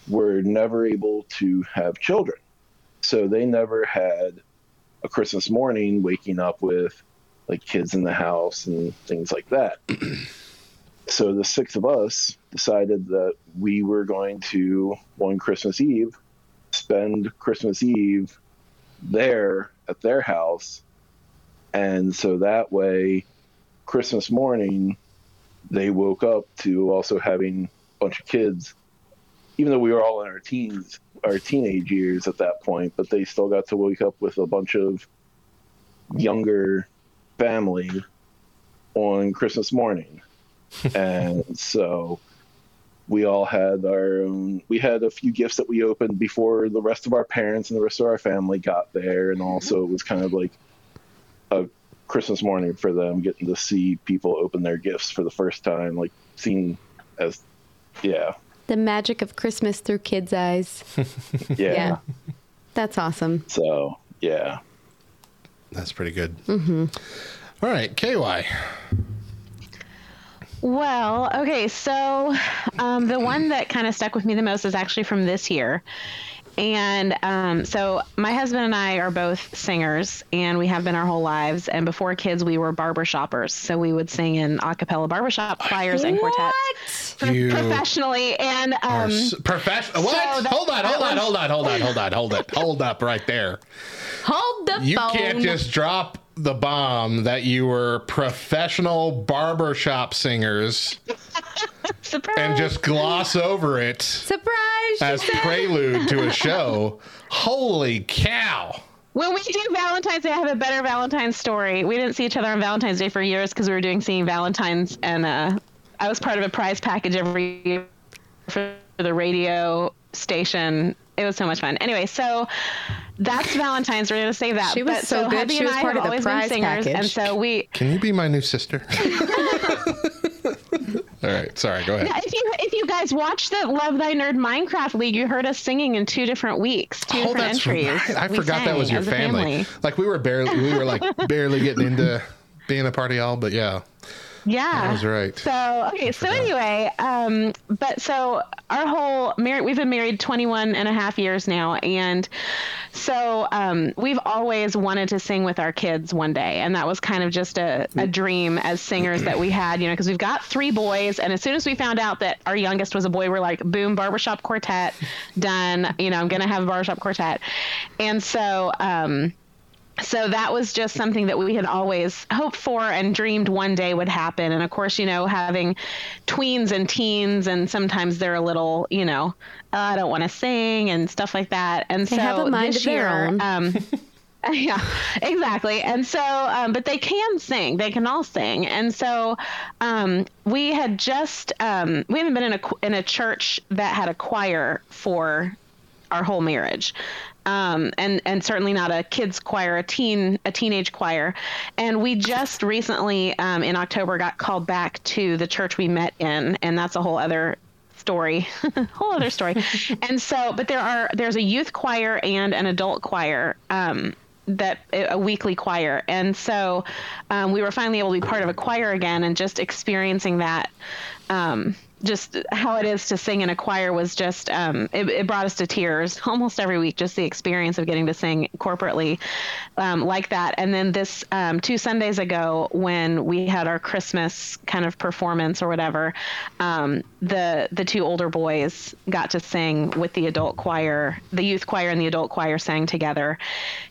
were never able to have children. So they never had a christmas morning waking up with like kids in the house and things like that. (clears throat) So the six of us decided that we were going to one christmas eve spend christmas eve there at their house and so that way christmas morning they woke up to also having a bunch of kids. Even though we were all in our teens our teenage years at that point but they still got to wake up with a bunch of younger family on christmas morning. (laughs) And so we all had our own we had a few gifts that we opened before the rest of our parents and the rest of our family got there. And also it was kind of like a christmas morning for them getting to see people open their gifts for the first time like seen as yeah The magic of Christmas through kids' eyes. (laughs) yeah, That's awesome. so yeah That's pretty good. hmm All right, KY. Well, okay, so um, the one that kind of stuck with me the most is actually from this year. And um, so my husband and I are both singers, and we have been our whole lives. And before kids, we were barber shoppers, so we would sing in a cappella barbershop choirs and quartets pro- You professionally. And um, s- professional. What? so hold on, hold on, hold on, hold on, hold on, hold it, hold up right there. Hold the You phone. can't just drop the bomb that you were professional barbershop singers surprise. and just gloss over it Surprise! as said. prelude to a (laughs) show. Holy cow! When we do Valentine's Day, I have a better Valentine's story. We didn't see each other on Valentine's Day for years because we were doing singing Valentine's, and uh, I was part of a prize package every year for the radio station. It was so much fun. Anyway, so that's Valentine's. We're gonna save that. She was But, so good, Heavy she and was I part have of the always prize been singers, package. and so we. Can you be my new sister? (laughs) All right, sorry, go ahead. Yeah, if you if you guys watched the Love Thy Nerd Minecraft League, you heard us singing in two different weeks, two Oh, different that's entries. right. I We forgot that was your as a family. Like we were barely, we were like barely getting into (laughs) being a party all, but yeah, Yeah, that was right. So okay, so anyway, um, but so our whole married, we've been married 21 and a half years now, and so um, we've always wanted to sing with our kids one day, and that was kind of just a, a dream as singers that we had, you know, because we've got three boys, and as soon as we found out that our youngest was a boy, we're like, boom, barbershop quartet, done. You know, I'm gonna have a barbershop quartet, and so. Um, so that was just something that we had always hoped for and dreamed one day would happen. And of course you know having tweens and teens and sometimes they're a little you know "Uh, i don't want to sing and stuff like that. And They so have a mind this of their year own. um (laughs) yeah exactly. And so um, but they can sing. They can all sing. And so um, we had just um, we haven't been in a in a church that had a choir for our whole marriage um, and and certainly not a kids choir a teen a teenage choir. And we just recently um, in october got called back to the church we met in and that's a whole other story (laughs) whole other story. (laughs) And so but there are there's a youth choir and an adult choir um, that a weekly choir. And so um, we were finally able to be part of a choir again and just experiencing that um, just how it is to sing in a choir was just um, it, it brought us to tears (laughs) almost every week just the experience of getting to sing corporately um, like that. And then this um, two sundays ago when we had our christmas kind of performance or whatever um, the the two older boys got to sing with the adult choir the youth choir and the adult choir sang together.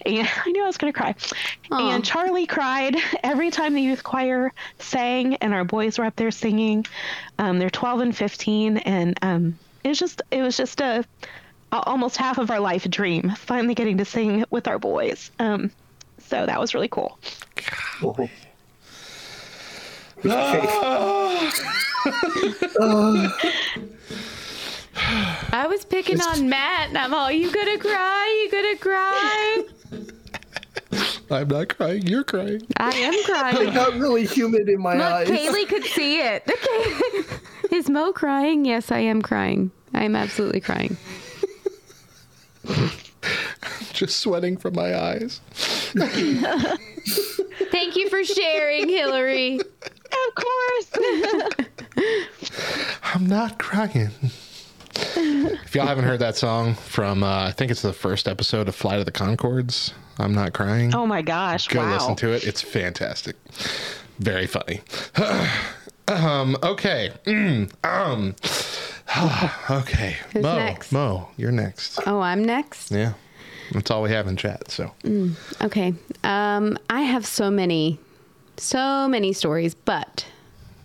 And (laughs) i knew i was going to cry and charlie cried (laughs) every time the youth choir sang and our boys were up there singing um, they're 12 and 15 and um, it was just it was just a, a almost half of our life dream finally getting to sing with our boys um, so that was really cool (laughs) I was picking on Matt, and I'm all, "You gonna cry? You gonna cry?" I'm not crying. You're crying. I am crying. I crying. not really humid in my Look, eyes. Kaylee could see it. Okay. (laughs) Is Mo crying? Yes, I am crying. I am absolutely crying. (laughs) Just sweating from my eyes. (laughs) Thank you for sharing, Hillary. of course I'm not crying. if y'all haven't heard that song from, uh, I think it's the first episode of Flight of the Conchords, I'm not crying. oh my gosh Go wow listen to it. It's fantastic. Very funny. (sighs) um, okay. Mm, um, (sighs) okay. Who's Mo, next? Mo, you're next. Oh, I'm next. Yeah. That's all we have in chat. So Okay. Um, I have so many, so many stories, but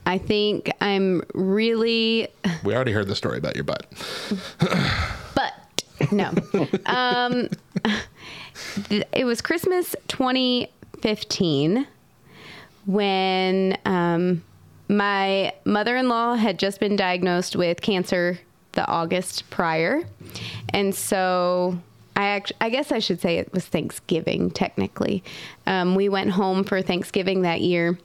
I think I'm really, we already heard the story about your butt. (laughs) but no. (laughs) um, th- it was Christmas 2015 when um, my mother in law had just been diagnosed with cancer the August prior. And so I act- I guess I should say it was Thanksgiving, technically. Um, we went home for Thanksgiving that year.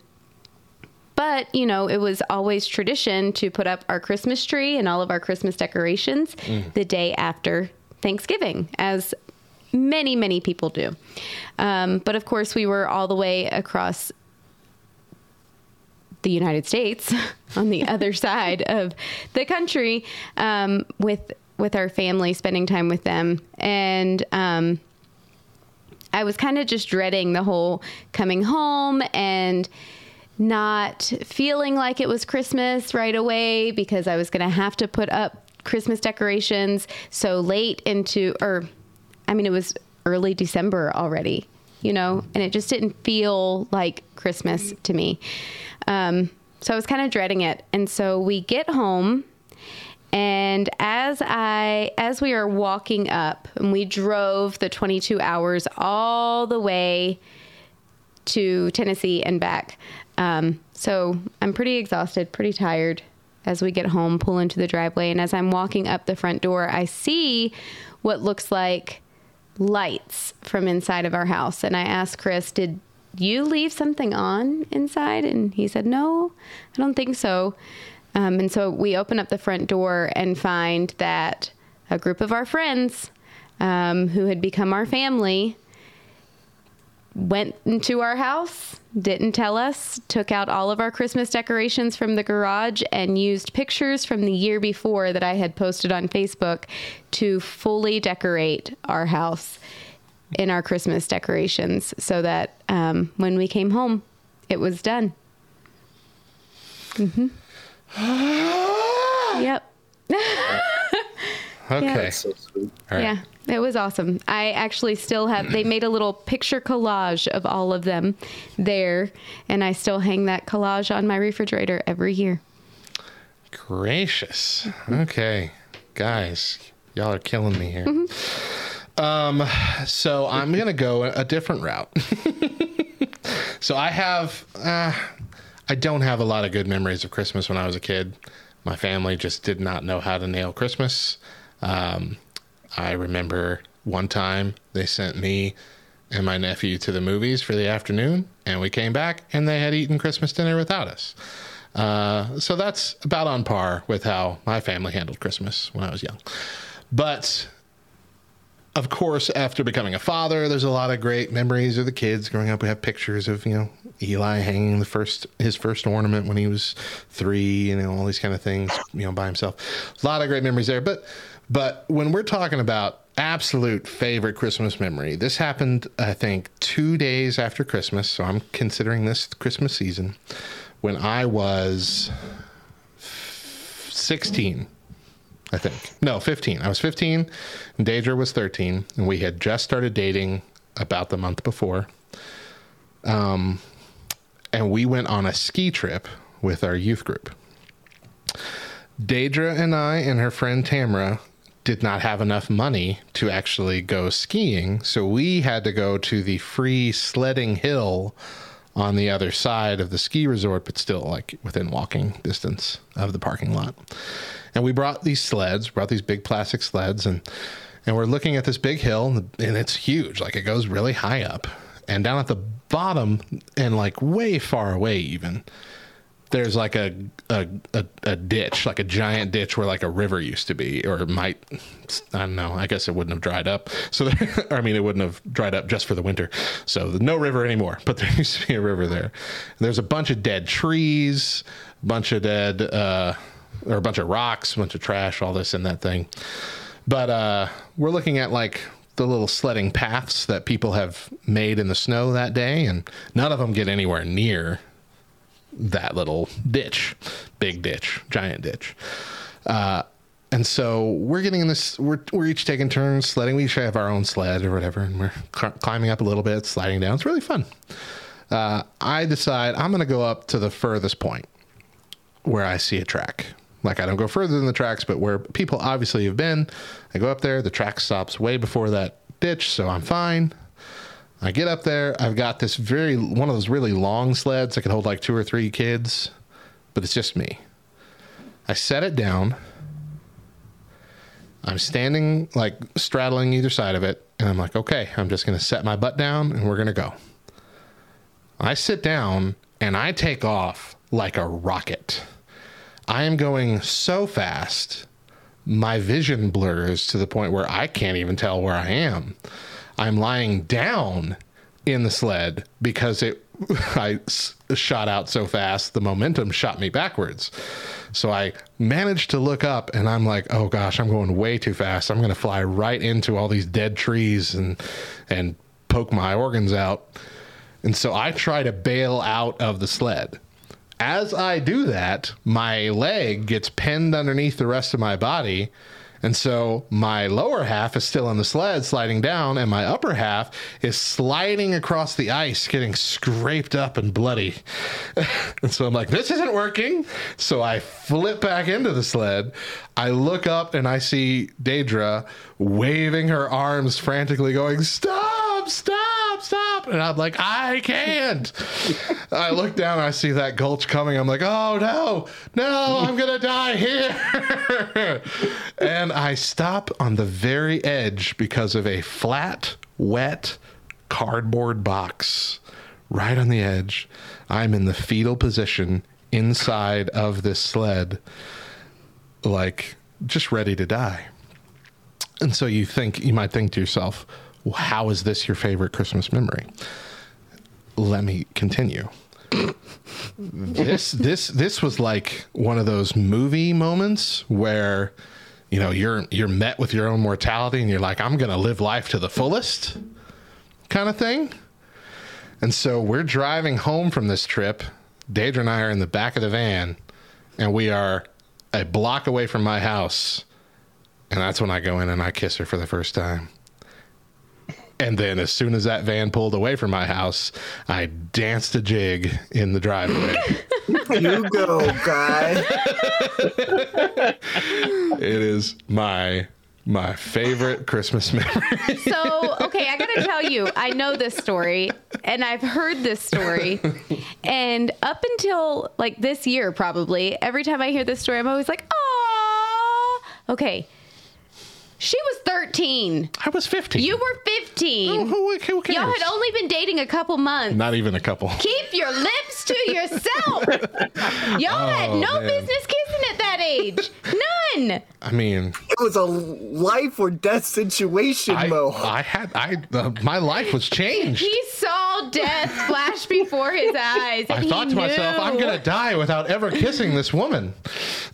But, you know, it was always tradition to put up our Christmas tree and all of our Christmas decorations the day after Thanksgiving, as many, many people do. Um, but of course, we were all the way across the United States (laughs) on the other (laughs) side of the country um, with with our family, spending time with them, and um, I was kind of just dreading the whole coming home and not feeling like it was Christmas right away because I was going to have to put up Christmas decorations so late into, or I mean, it was early December already, you know, and it just didn't feel like Christmas to me. Um, so I was kind of dreading it. And so we get home and as I as we are walking up and we drove the 22 hours all the way to Tennessee and back. Um, so I'm pretty exhausted, pretty tired as we get home, pull into the driveway. And as I'm walking up the front door, I see what looks like lights from inside of our house. And I asked Chris, Did you leave something on inside? And he said, No, I don't think so. Um, and so we open up the front door and find that a group of our friends um, who had become our family went into our house, didn't tell us, took out all of our Christmas decorations from the garage, and used pictures from the year before that I had posted on Facebook to fully decorate our house in our Christmas decorations so that um, when we came home, it was done. Mm-hmm. (gasps) yep. (laughs) Okay. Yeah. Yeah, it was awesome. I actually still have, they made a little picture collage of all of them there, and I still hang that collage on my refrigerator every year. Gracious. Okay. Guys, y'all are killing me here. Um, so I'm going to go a different route. (laughs) so I have, uh, I don't have a lot of good memories of Christmas when I was a kid. My family just did not know how to nail Christmas. Um, I remember one time they sent me and my nephew to the movies for the afternoon, and we came back and they had eaten Christmas dinner without us. Uh, so that's about on par with how my family handled Christmas when I was young. But of course, after becoming a father, there's a lot of great memories of the kids growing up. We have pictures of you know Eli hanging the first his first ornament when he was three, you know all these kind of things, you know by himself. A lot of great memories there. But but when we're talking about absolute favorite Christmas memory, this happened I think two days after Christmas, so I'm considering this Christmas season when I was 16. I think. No, 15. I was 15 and Deidre was 13 and we had just started dating about the month before. Um, and we went on a ski trip with our youth group. Deidre and I and her friend Tamara did not have enough money to actually go skiing, so we had to go to the free sledding hill on the other side of the ski resort, but still like within walking distance of the parking lot. And we brought these sleds, brought these big plastic sleds, and and we're looking at this big hill, and it's huge. Like it goes really high up, and down at the bottom, and like way far away, even there's like a a, a, a ditch, like a giant ditch where like a river used to be, or might, I don't know. I guess it wouldn't have dried up. So, there, (laughs) I mean, it wouldn't have dried up just for the winter. So, no river anymore, (laughs) but there used to be a river there. And there's a bunch of dead trees, a bunch of dead, uh, or a bunch of rocks, a bunch of trash, all this in that thing. But uh, we're looking at like the little sledding paths that people have made in the snow that day, and none of them get anywhere near that little ditch, big ditch, giant ditch. Uh, and so we're getting in this. We're we're each taking turns sledding. We each have our own sled or whatever, and we're cl- climbing up a little bit, sliding down. It's really fun. Uh, I decide I'm going to go up to the furthest point where I see a track. Like I don't go further than the tracks, but where people obviously have been, I go up there. The track stops way before that ditch, so I'm fine. I get up there. I've got this very one of those really long sleds that can hold like two or three kids, but it's just me. I set it down. I'm standing like straddling either side of it, and I'm like, okay, I'm just gonna set my butt down and we're gonna go. I sit down and I take off like a rocket. I am going so fast, my vision blurs to the point where I can't even tell where I am. I'm lying down in the sled because it (laughs) I shot out so fast, the momentum shot me backwards. So I managed to look up and I'm like, oh gosh, I'm going way too fast. I'm going to fly right into all these dead trees and, and poke my organs out. And so I try to bail out of the sled. As I do that, my leg gets pinned underneath the rest of my body. And so my lower half is still on the sled sliding down, and my upper half is sliding across the ice, getting scraped up and bloody. (laughs) and so I'm like, this isn't working. So I flip back into the sled. I look up and I see Deidre waving her arms frantically, going, Stop, stop, stop. And I'm like, I can't. I look down, I see that gulch coming. I'm like, oh no, no, I'm going to die here. (laughs) and I stop on the very edge because of a flat, wet cardboard box right on the edge. I'm in the fetal position inside of this sled, like just ready to die. And so you think, you might think to yourself, how is this your favorite Christmas memory? Let me continue. this this this was like one of those movie moments where you know you're you're met with your own mortality and you're like I'm going to live life to the fullest kind of thing. And so we're driving home from this trip. Deidre and I are in the back of the van and we are a block away from my house. And that's when I go in and I kiss her for the first time. And then as soon as that van pulled away from my house, I danced a jig in the driveway. (laughs) you go, guy. it is my my favorite Christmas memory. So, okay, I got to tell you, I know this story and I've heard this story. And up until like this year, probably, every time I hear this story, I'm always like, oh, okay. She was 13. I was 15. You were 15. who, who cares? Y'all had only been dating a couple months. Not even a couple. Keep your lips to yourself. (laughs) Y'all had Oh, no man. business kissing at that age. None. I mean, It was a life or death situation, I, Mo. I had I uh, my life was changed. He saw death flash before his eyes. I thought to myself, I'm going to die without ever kissing this woman. (laughs)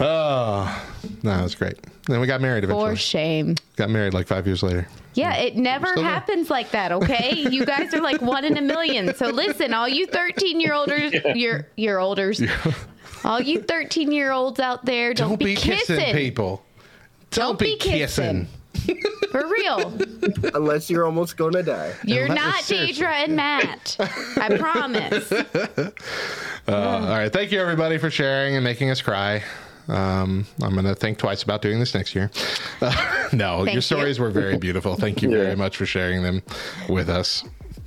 oh, no, it was great. Then we got married eventually. For shame. Got married like five years later. Yeah, it never Still there. happens like that, okay? You guys are like one in a million. So listen, all you 13 year olders, your your olders, all you 13 year olds out there, don't, Don't be kissing, people. Don't, be, be kissing. kissing. For real. Unless you're almost gonna die. You're Unless- not seriously. Deidre and Matt. I promise. (laughs) Uh, all right. Thank you, everybody, for sharing and making us cry. Um, I'm going to think twice about doing this next year. Uh, (laughs) no, Thank your you. stories were very beautiful. Thank you very much for sharing them with us.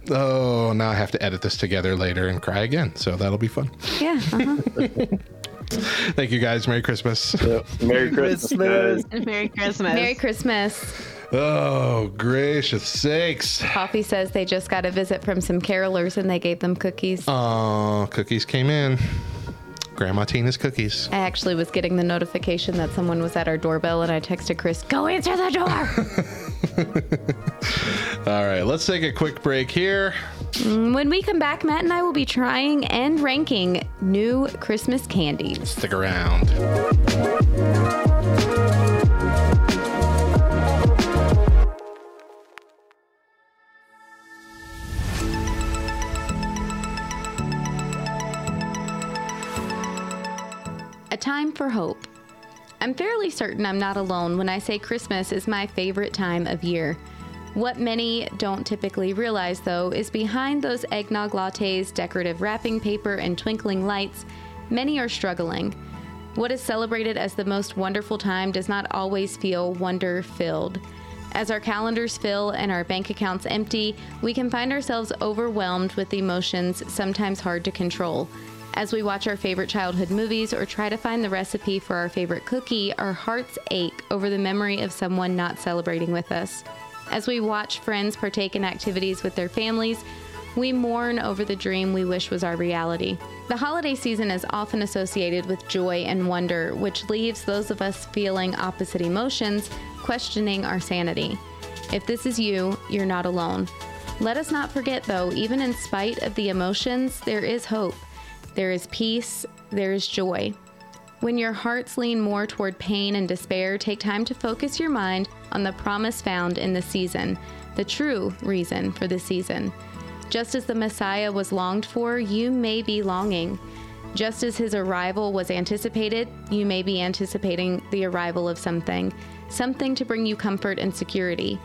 Oh, now I have to edit this together later and cry again. So that'll be fun. Yeah. Uh-huh. (laughs) Thank you, guys. Merry Christmas. Merry Christmas. Merry Christmas. Merry Christmas. Oh, gracious sakes. Coffee says they just got a visit from some carolers and they gave them cookies. Oh, cookies came in. Grandma Tina's cookies. I actually was getting the notification that someone was at our doorbell and I texted Chris, go answer the door. (laughs) All right, let's take a quick break here. Mm, when we come back, Matt and I will be trying and ranking new Christmas candies. Stick around. Hope. I'm fairly certain I'm not alone when I say Christmas is my favorite time of year. What many don't typically realize, though, is behind those eggnog lattes, decorative wrapping paper, and twinkling lights, many are struggling. What is celebrated as the most wonderful time does not always feel wonder filled. As our calendars fill and our bank accounts empty, we can find ourselves overwhelmed with emotions sometimes hard to control. As we watch our favorite childhood movies or try to find the recipe for our favorite cookie, our hearts ache over the memory of someone not celebrating with us. As we watch friends partake in activities with their families, we mourn over the dream we wish was our reality. The holiday season is often associated with joy and wonder, which leaves those of us feeling opposite emotions questioning our sanity. If this is you, you're not alone. Let us not forget, though, even in spite of the emotions, there is hope, there is peace, there is joy. When your hearts lean more toward pain and despair, take time to focus your mind on the promise found in the season, the true reason for the season. Just as the Messiah was longed for, you may be longing. Just as his arrival was anticipated, you may be anticipating the arrival of something, something to bring you comfort and security.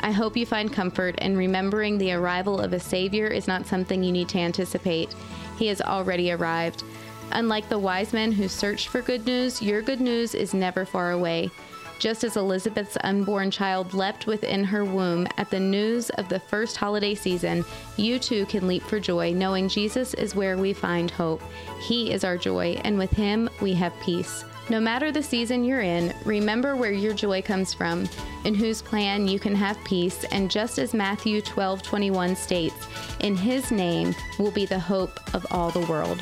I hope you find comfort in remembering the arrival of a Savior is not something you need to anticipate. He has already arrived. Unlike the wise men who searched for good news, your good news is never far away. Just as Elizabeth's unborn child leapt within her womb at the news of the first holiday season, you too can leap for joy, knowing Jesus is where we find hope. He is our joy, and with Him we have peace. No matter the season you're in, remember where your joy comes from, in whose plan you can have peace, and just as Matthew 12:21 states, in his name will be the hope of all the world.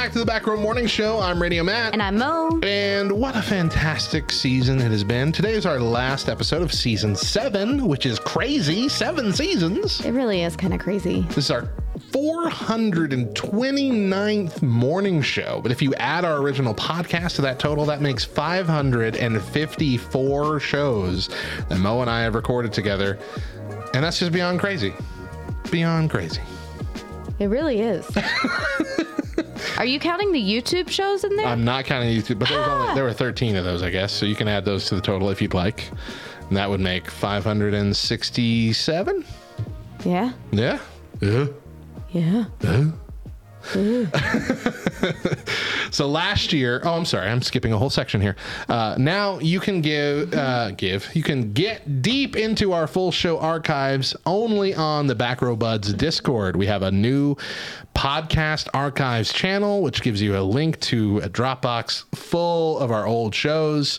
Back to the Back Row Morning Show. I'm Radio Matt. And I'm Mo. And what a fantastic season it has been. Today is our last episode of season seven, which is crazy. Seven seasons. It really is kind of crazy. This is our 429th morning show. But if you add our original podcast to that total, that makes 554 shows that Mo and I have recorded together. And that's just beyond crazy. Beyond crazy. It really is. (laughs) Are you counting the YouTube shows in there? I'm not counting YouTube, but there, was only, there were 13 of those, I guess. So you can add those to the total if you'd like. And that would make 567. yeah. Yeah. Uh-huh. Yeah. Yeah. Uh-huh. Yeah. Uh-huh. (laughs) so last year, oh, I'm sorry, I'm skipping a whole section here. Uh, now you can give, uh, give, you can get deep into our full show archives only on the Back Row Buds Discord. We have a new podcast archives channel, which gives you a link to a Dropbox full of our old shows.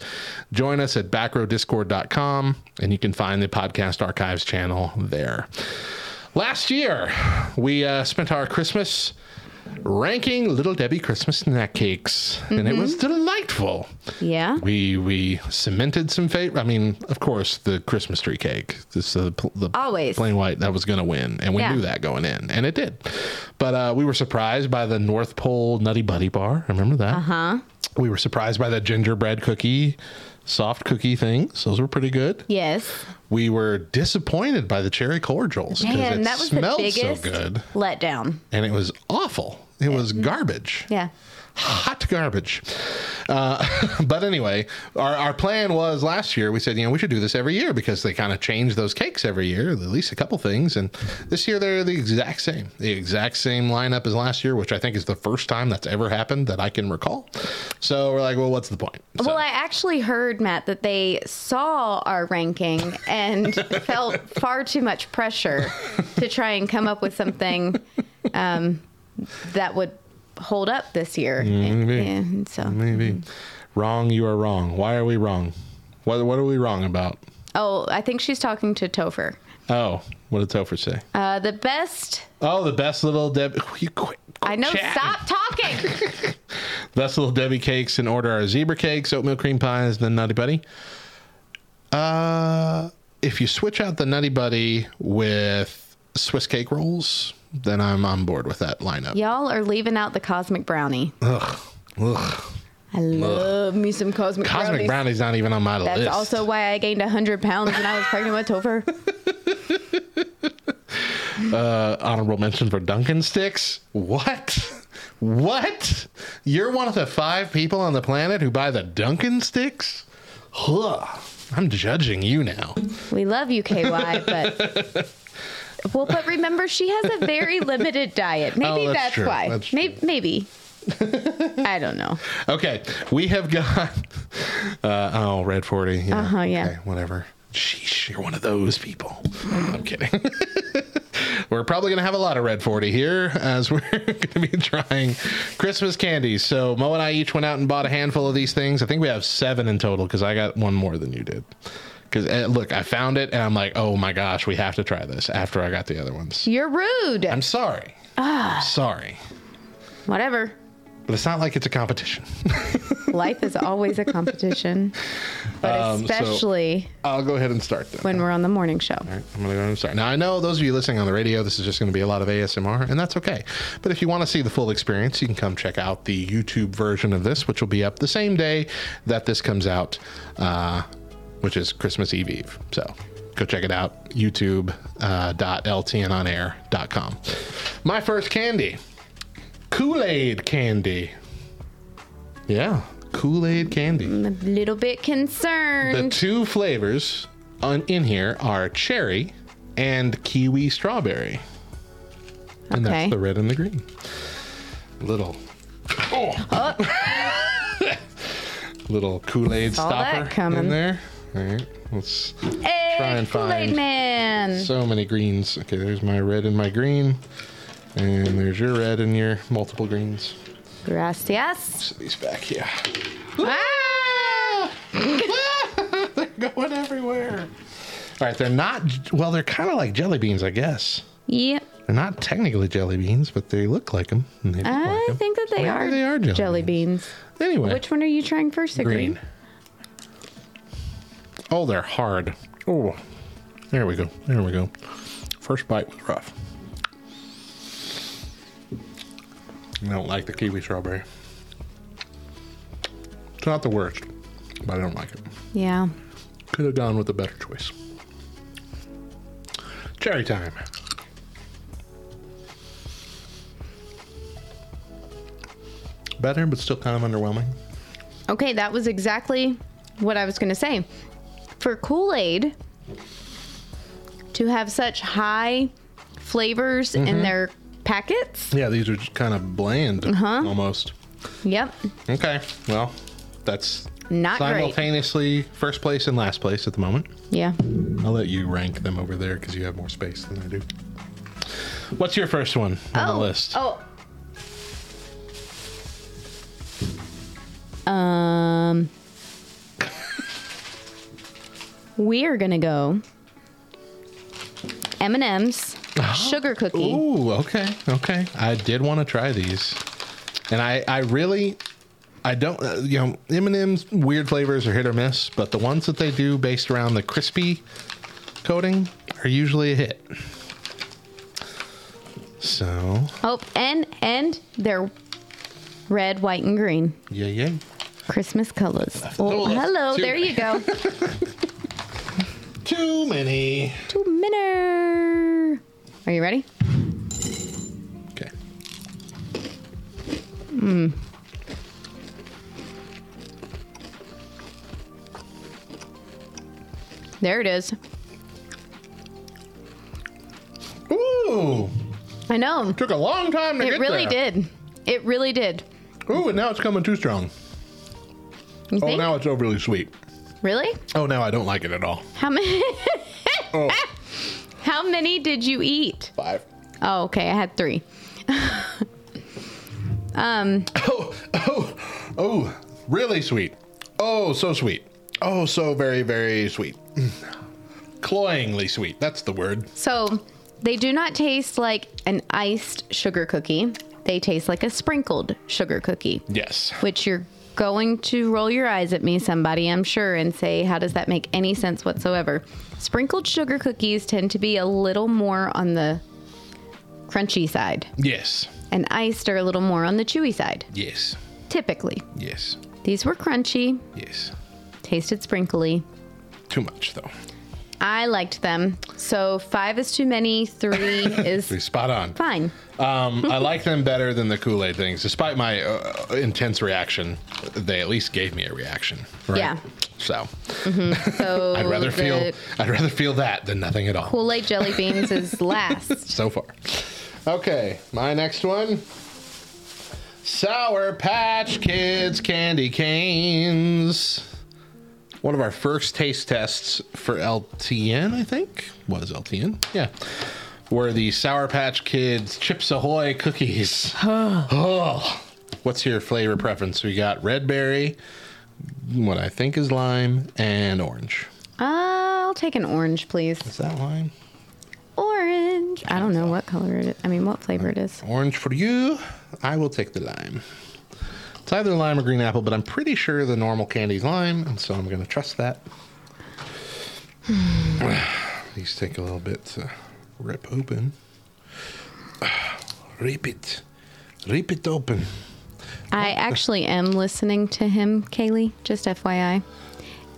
Join us at backrowdiscord.com and you can find the podcast archives channel there. Last year, we uh, spent our Christmas ranking Little Debbie Christmas snack cakes, and it was delightful. Yeah. We we cemented some fate. I mean, of course, the Christmas tree cake, this uh, pl- the Always. plain white, that was going to win, and we Yeah. knew that going in, and it did. But uh, we were surprised by the North Pole Nutty Buddy bar. I remember that? Uh huh. We were surprised by the gingerbread cookie, soft cookie things. Those were pretty good. Yes. We were disappointed by the cherry cordials because it that was the smelled biggest so good, letdown. and it was awful. It was garbage Yeah. Hot garbage. Uh, (laughs) but anyway, our, our plan was last year, we said, you know, we should do this every year because they kind of change those cakes every year, at least a couple things. And this year they're the exact same, the exact same lineup as last year, which I think is the first time that's ever happened that I can recall. So we're like, well, what's the point? So- Well, I actually heard, Matt, that they saw our ranking and (laughs) felt far too much pressure to try and come up with something um, that would hold up this year. Maybe. And so, Maybe. Wrong, you are wrong. Why are we wrong? What, what are we wrong about? oh, I think she's talking to Topher. Oh, what did Topher say? Uh, the best. Oh, the best little Deb. You quit. I know. chatting. Stop talking. (laughs) Best little Debbie cakes in order are zebra cakes, oatmeal cream pies, and then Nutty Buddy. Uh, if you switch out the Nutty Buddy with Swiss cake rolls, then I'm on board with that lineup. Y'all are leaving out the cosmic brownie. Ugh. Ugh. I love me some cosmic, Cosmic brownies. brownie's not even on my That's list. That's also why I gained 100 pounds when I was pregnant with Topher. (laughs) uh, honorable mention for Dunkin' Sticks. What? What? You're one of the five people on the planet who buy the Dunkin' Sticks? Huh. I'm judging you now. We love you, KY, but. (laughs) Well, but remember, she has a very (laughs) limited diet. Maybe Oh, that's that's, why. That's maybe. maybe. (laughs) I don't know. Okay, we have got. (laughs) Uh, oh, Red 40. Yeah. Uh-huh, yeah. Okay, whatever. Sheesh, you're one of those people. I'm kidding. we're probably going to have a lot of Red 40 here as we're going to be trying Christmas candies. So Mo and I each went out and bought a handful of these things. I think we have seven in total because I got one more than you did. Because uh, look, I found it and I'm like, oh my gosh, we have to try this after I got the other ones. You're rude. I'm sorry. Ah, Sorry. whatever. But it's not like it's a competition. (laughs) Life is always a competition, but Um, so especially I'll go ahead and start then. when we're on the morning show. All right, I'm going to go ahead and start. Now, I know those of you listening on the radio, this is just going to be a lot of ASMR, and that's okay. But if you want to see the full experience, you can come check out the YouTube version of this, which will be up the same day that this comes out, uh, which is Christmas Eve Eve. So go check it out, youtube.ltnonair.com. Uh, My first candy, Kool Aid candy. Yeah, Kool Aid candy. I'm a little bit concerned. The two flavors on, in here are cherry and kiwi strawberry. Okay. And that's the red and the green. Little oh. (laughs) little Kool-Aid Saw that stopper in there. All right. Let's hey, try and find Man. so many greens. Okay, there's my red and my green. And there's your red and your multiple greens. Gracias. These back here. Ah! (laughs) they're going everywhere. All right, they're not. Well, they're kind of like jelly beans, I guess. Yep. They're not technically jelly beans, but they look like them. And they look I like think that they Maybe are, they are jelly jelly beans. Anyway, Which one are you trying first? The green. green. Oh, they're hard. Oh, there we go. There we go. First bite was rough. I don't like the kiwi strawberry. It's not the worst, but I don't like it. Yeah. Could have gone with a better choice. Cherry time. Better, but still kind of underwhelming. Okay, that was exactly what I was going to say. For Kool Aid to have such high flavors in Mhm. their packets. Yeah, these are just kind of bland Uh-huh. almost. Yep. Okay, well, that's Not great. simultaneously first place and last place at the moment. Yeah. I'll let you rank them over there because you have more space than I do. What's your first one on the list? Oh. Um. We are gonna go M and M's sugar cookie. Ooh, okay, okay. I did want to try these, and I, I really, I don't, uh, you know, M and M's weird flavors are hit or miss, but the ones that they do based around the crispy coating are usually a hit. So, Oh, and and they're red, white, and green. yeah, yeah. Christmas colors. Oh, hello. There you go. (laughs) Too many. Too minute. Are you ready? Okay. Mm. There it is. Ooh, I know. took a long time to. It get really there. did. It really did. Ooh, and now it's coming too strong. You Oh, think? now it's overly sweet. Really? Oh, now I don't like it at all. How many? (laughs) Oh, How many did you eat? five. Oh, okay. I had three. (laughs) um. (laughs) Oh, oh, oh, really sweet. Oh, so sweet. Oh, so very, very sweet. (clears throat) Cloyingly sweet. That's the word. So they do not taste like an iced sugar cookie. They taste like a sprinkled sugar cookie, Yes. which you're going to roll your eyes at me, somebody, I'm sure, and say, How does that make any sense whatsoever? Sprinkled sugar cookies tend to be a little more on the crunchy side, Yes. and iced are a little more on the chewy side, Yes. typically. Yes. These were crunchy, Yes. tasted sprinkly. Too much, though. I liked them. So five is too many, three (laughs) is spot on. fine. Um, (laughs) I like them better than the Kool Aid things. Despite my uh, intense reaction, they at least gave me a reaction. Right? Yeah. So (laughs) So I'd rather feel I'd rather feel that than nothing at all. Kool Aid jelly beans is last. so far. Okay, my next one. Sour Patch Kids candy canes. One of our first taste tests for LTN, I think, was LTN. Yeah. were the Sour Patch Kids Chips Ahoy cookies. oh, what's your flavor preference? We got red berry, what I think is lime, and orange. Uh, I'll take an orange, please. Is that lime? Orange. I don't know what color it is. I mean, what flavor it is. Orange for you. I will take the lime. It's either lime or green apple, but I'm pretty sure the normal candy's lime, and so I'm going to trust that. (sighs) These take a little bit to rip open. (sighs) Rip it. Rip it open. I actually am listening to him, Kaylee, just FYI.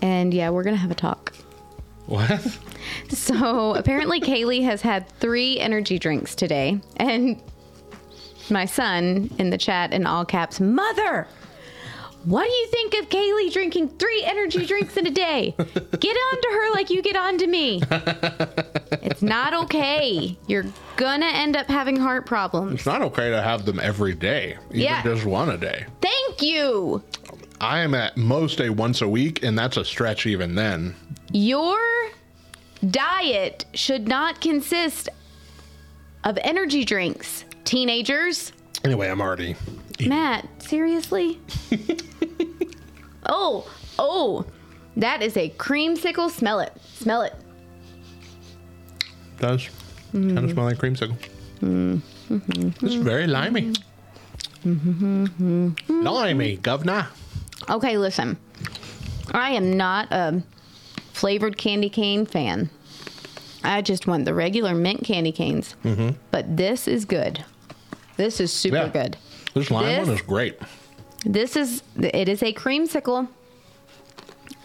And yeah, we're going to have a talk. What? So apparently, Kaylee has had three energy drinks today. And my son in the chat in all caps, Mother, what do you think of Kaylee drinking three energy drinks in a day? Get on to her like you get on to me. (laughs) It's not okay. You're gonna end up having heart problems. It's not okay to have them every day, even Yeah. just one a day. Thank you. I am at most a once a week, and that's a stretch even then. Your diet should not consist of energy drinks, teenagers. Anyway, I'm already. Matt, seriously? (laughs) oh, oh, that is a creamsicle. Smell it. Smell it. Does kind of smell like creamsicle. It's very limey. Limey, governor. Okay, listen. I am not a flavored candy cane fan. I just want the regular mint candy canes. Mm-hmm. But this is good. This is super Yeah. good. This lime This- one is great. This is it is a creamsicle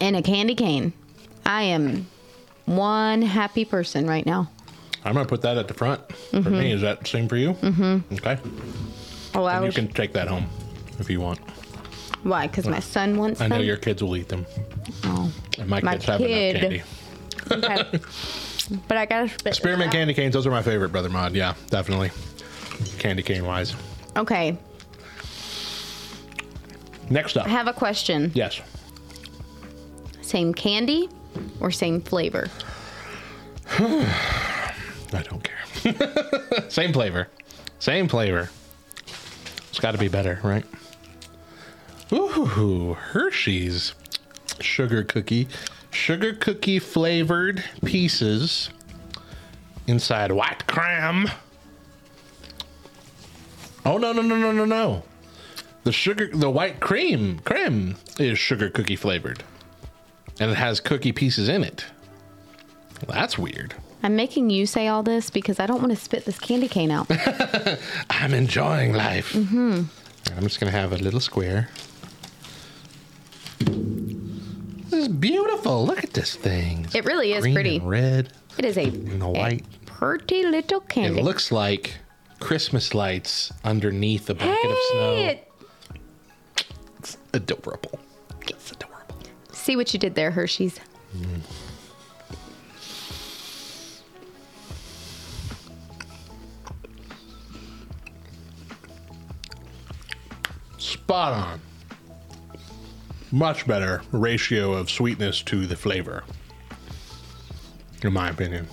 and a candy cane. I am one happy person right now. I'm gonna put that at the front for Mhm. me. Is that the same for you? Mm-hmm. Okay. Oh, I And you can take that home if you want. why? Because my son wants I know your kids will eat them. Oh, And my, My kids have kid. enough candy. okay. (laughs) but I gotta spit. Spearmint candy canes, those are my favorite, Brother Mod. Yeah, definitely. Candy cane wise. Okay, Next up. I have a question. Yes. Same candy or same flavor? (sighs) I don't care. (laughs) Same flavor. Same flavor. It's got to be better, right? Ooh, Hershey's sugar cookie. Sugar cookie flavored pieces inside white crème. Oh no no no no no no! The sugar, the white cream creme is sugar cookie flavored, and it has cookie pieces in it. That's weird. I'm making you say all this because I don't want to spit this candy cane out. (laughs) I'm enjoying life. Mm-hmm. I'm just gonna have a little square. This is beautiful. Look at this thing. It's It really is pretty. red It is a, and a white. pretty little candy. It looks like Christmas lights underneath a bucket of Hey, snow. it- It's adorable. See what you did there, Hershey's. Spot on. Much better ratio of sweetness to the flavor, in my opinion.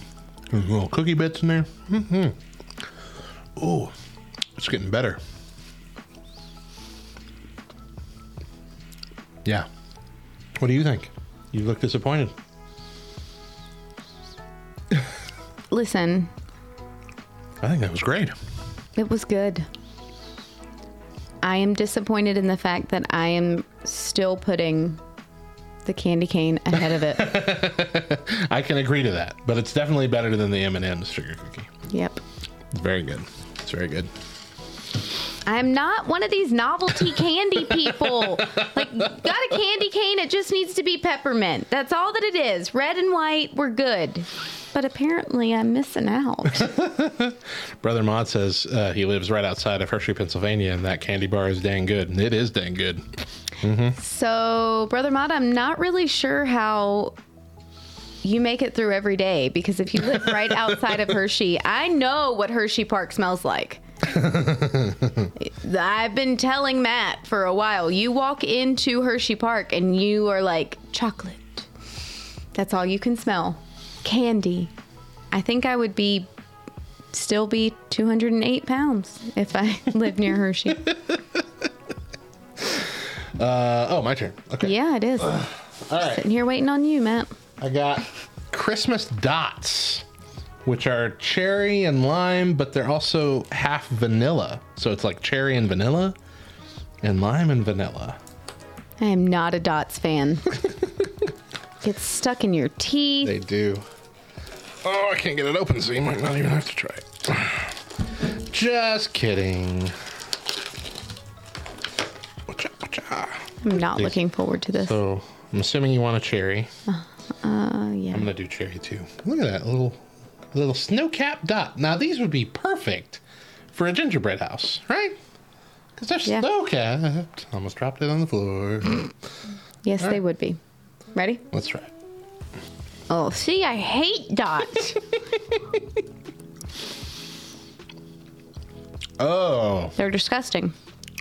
There's little cookie bits in there. Mm-hmm. Oh, it's getting better. Yeah. What do you think? You look disappointed. Listen, I think that was great. it was good. I am disappointed in the fact that I am still putting the candy cane ahead of it. (laughs) I can agree to that, but it's definitely better than the M&M's sugar cookie. yep. It's very good. It's very good. I'm not one of these novelty candy people. Like, got a candy cane, it just needs to be peppermint. That's all that it is. Red and white, we're good. But apparently, I'm missing out. (laughs) Brother Mod says uh, he lives right outside of Hershey, Pennsylvania, and that candy bar is dang good. It is dang good. hmm So, Brother Mod, I'm not really sure how you make it through every day because if you live (laughs) right outside of Hershey, I know what Hershey Park smells like. (laughs) I've been telling Matt for a while. You walk into Hershey Park and you are like chocolate. That's all you can smell. Candy. I think I would be still be 208 pounds if I (laughs) lived near Hershey. Uh, oh, my turn. Okay. Yeah, it is. (sighs) All right. Sitting here waiting on you, Matt. I got Christmas dots, which are cherry and lime, but they're also half vanilla. So it's like cherry and vanilla, and lime and vanilla. I am not a Dots fan. (laughs) Gets stuck in your teeth. They do. Oh, I can't get it open, so you might not even have to try it. (sighs) Just kidding. Wacha, wacha. I'm not These- looking forward to this. So I'm assuming you want a cherry. Uh-huh. Uh, yeah. I'm gonna do cherry too. Look at that little little snow capped dot. Now these would be perfect for a gingerbread house, right? Because they're snow capped. Almost dropped it on the floor. (clears throat) Yes, All they right. would be. Ready? Let's try. Oh, see, I hate dots. (laughs) Oh, They're disgusting.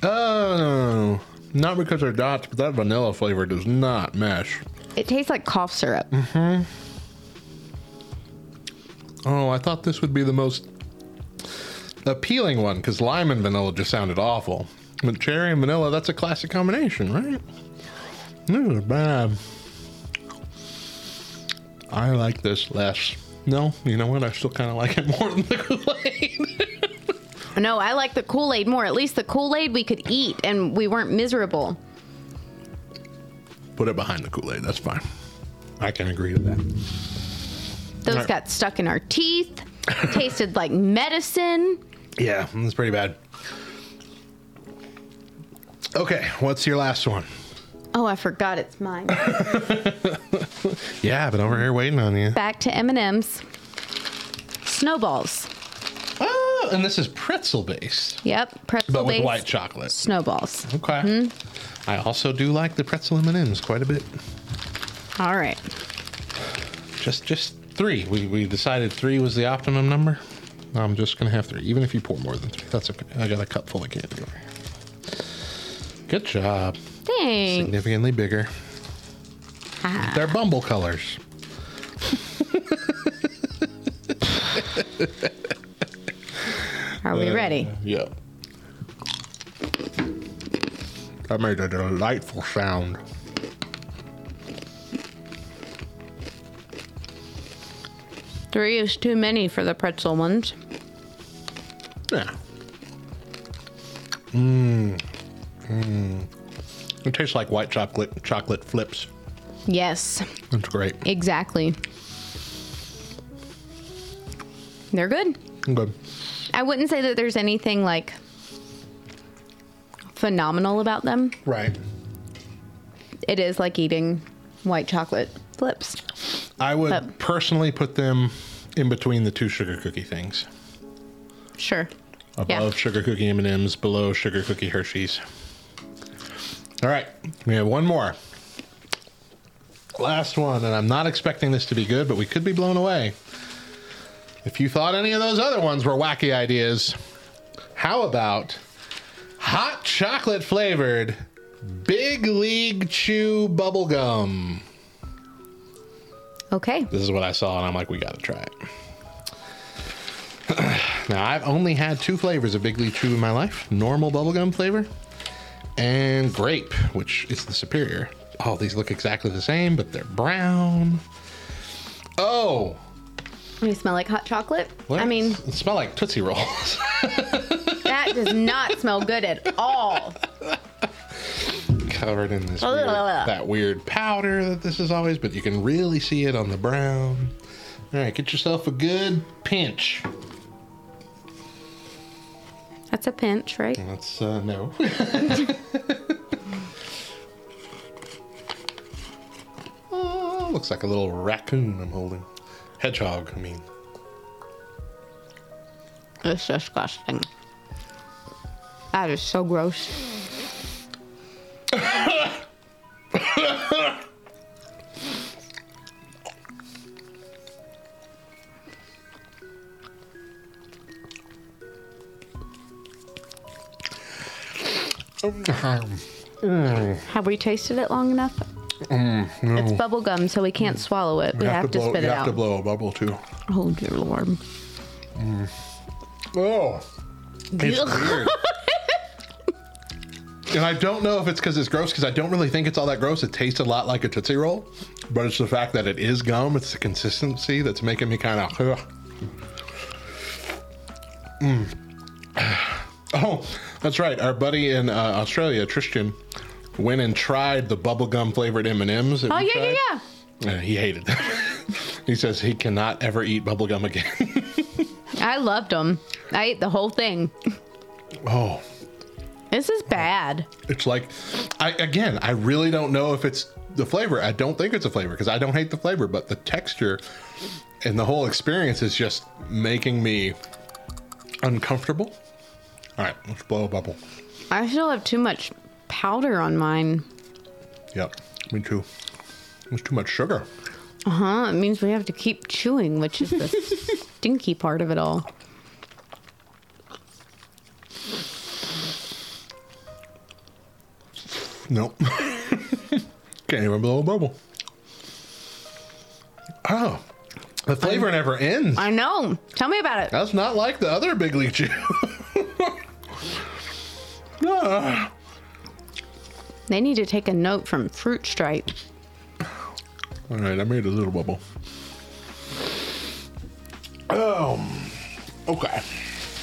oh, not because they're dots, but that vanilla flavor does not mesh. It tastes like cough syrup. Mm-hmm. Oh, I thought this would be the most appealing one because lime and vanilla just sounded awful. But cherry and vanilla, that's a classic combination, right? This is bad. I like this less. No, you know what? I still kind of like it more (laughs) than the Kool Aid. No, I like the Kool Aid more. At least the Kool Aid we could eat and we weren't miserable. Put it behind the Kool Aid. That's fine. I can agree to that. Those Alright. got stuck in our teeth. (laughs) tasted like medicine. Yeah, that's pretty bad. Okay, what's your last one? Oh, I forgot it's mine. (laughs) Yeah, I've been over here waiting on you. Back to M&M's. Snowballs. Oh, and this is pretzel based, Yep, pretzel based. but with white chocolate. snowballs. Okay. Hmm? I also do like the pretzel M&Ms quite a bit. All right. Just just three. We we decided three was the optimum number. I'm just gonna have three, even if you pour more than three. That's okay. I got a cup full of candy. over here. Good job. Thanks. Significantly bigger. Ah. They're bumble colors. Are we ready? Yep. That made a delightful sound. Three is too many for the pretzel ones. Yeah. Mmm. Mmm. It tastes like white chocolate chocolate flips. Yes, That's great. exactly. They're good. Good. I wouldn't say that there's anything like phenomenal about them. Right. It is like eating white chocolate flips. I would But- personally put them in between the two sugar cookie things. Sure. Above Yeah. sugar cookie M&Ms, below sugar cookie Hershey's. All right, we have one more. Last one, and I'm not expecting this to be good, but we could be blown away. If you thought any of those other ones were wacky ideas, how about hot chocolate flavored Big League Chew bubblegum? Okay. This is what I saw, and I'm like, we got to try it. (clears throat) now, I've only had two flavors of Big League Chew in my life normal bubblegum flavor and grape, which is the superior. Oh, these look exactly the same, but they're brown. Oh, They smell like hot chocolate. what? I mean, it smell like Tootsie Rolls. (laughs) that does not smell good at all. Covered in this weird, that weird powder that this is always, but you can really see it on the brown. All right, get yourself a good pinch. That's a pinch, right? That's uh, no. (laughs) oh, looks like a little raccoon I'm holding. Hedgehog, I mean. It's disgusting. That is so gross. Have we tasted it long enough? mm, no. It's bubble gum, so we can't swallow it. We You have, to, blow, spit it out. you have to blow a bubble too. Oh dear lord. Mm. Oh, it's weird. (laughs) and I don't know if it's because it's gross, because I don't really think it's all that gross. It tastes a lot like a Tootsie Roll, but it's the fact that it is gum. It's the consistency that's making me kind of. Mm. (sighs) Oh, that's right. Our buddy in uh, Australia, Tristan, went and tried the bubblegum flavored M&Ms. Oh yeah, yeah, yeah. Uh, he hated them. (laughs) he says he cannot ever eat bubblegum again. (laughs) I loved them. I ate the whole thing. oh, This is bad. it's like, I again, I really don't know if it's the flavor. I don't think it's a flavor because I don't hate the flavor, but the texture and the whole experience is just making me uncomfortable. All right, let's blow a bubble. I still have too much powder on mine. Yep, me too. There's too much sugar. Uh huh. It means we have to keep chewing, which is the (laughs) stinky part of it all. Nope. (laughs) Can't even blow a bubble. Oh, the flavor never ends. I know. Tell me about it. That's not like the other Big League Chew. (laughs) Ah. They need to take a note from Fruit Stripe. All right, I made a little bubble. Oh, okay.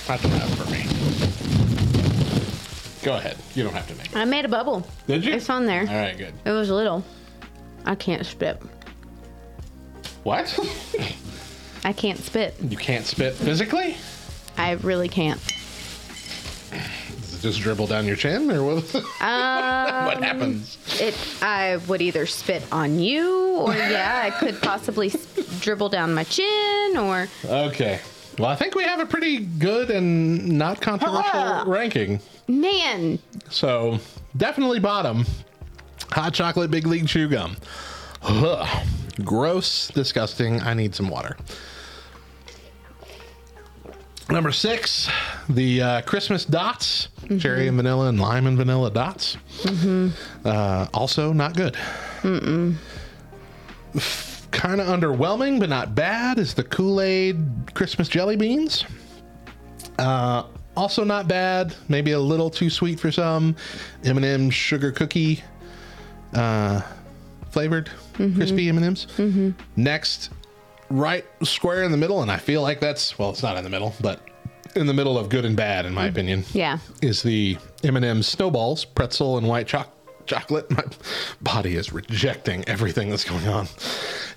That's enough for me. Go ahead. You don't have to make it. I made a bubble. Did you? It's on there. All right, good. It was little. I can't spit. What? I can't spit. you can't spit physically? I really can't. Does it just dribble down your chin, or what? (laughs) Um, what happens? It. I would either spit on you, or (laughs) yeah, I could possibly s- dribble down my chin, or Okay. Well, I think we have a pretty good and not controversial ranking. Man, So definitely bottom. Hot chocolate big league chew gum. Ugh. Gross, disgusting. I need some water. Number six, the uh, Christmas dots, cherry and vanilla and lime and vanilla dots. Uh, also not good. Mm-mm. Kind of underwhelming, but not bad. Is the Kool Aid Christmas jelly beans? Uh, also not bad. Maybe a little too sweet for some. M&M sugar cookie uh, flavored crispy M&Ms. Mm-hmm. Next, right square in the middle, and I feel like that's well, it's not in the middle, but in the middle of good and bad, in my opinion, Yeah. is the M&M snowballs, pretzel and white choc- chocolate. My body is rejecting everything that's going on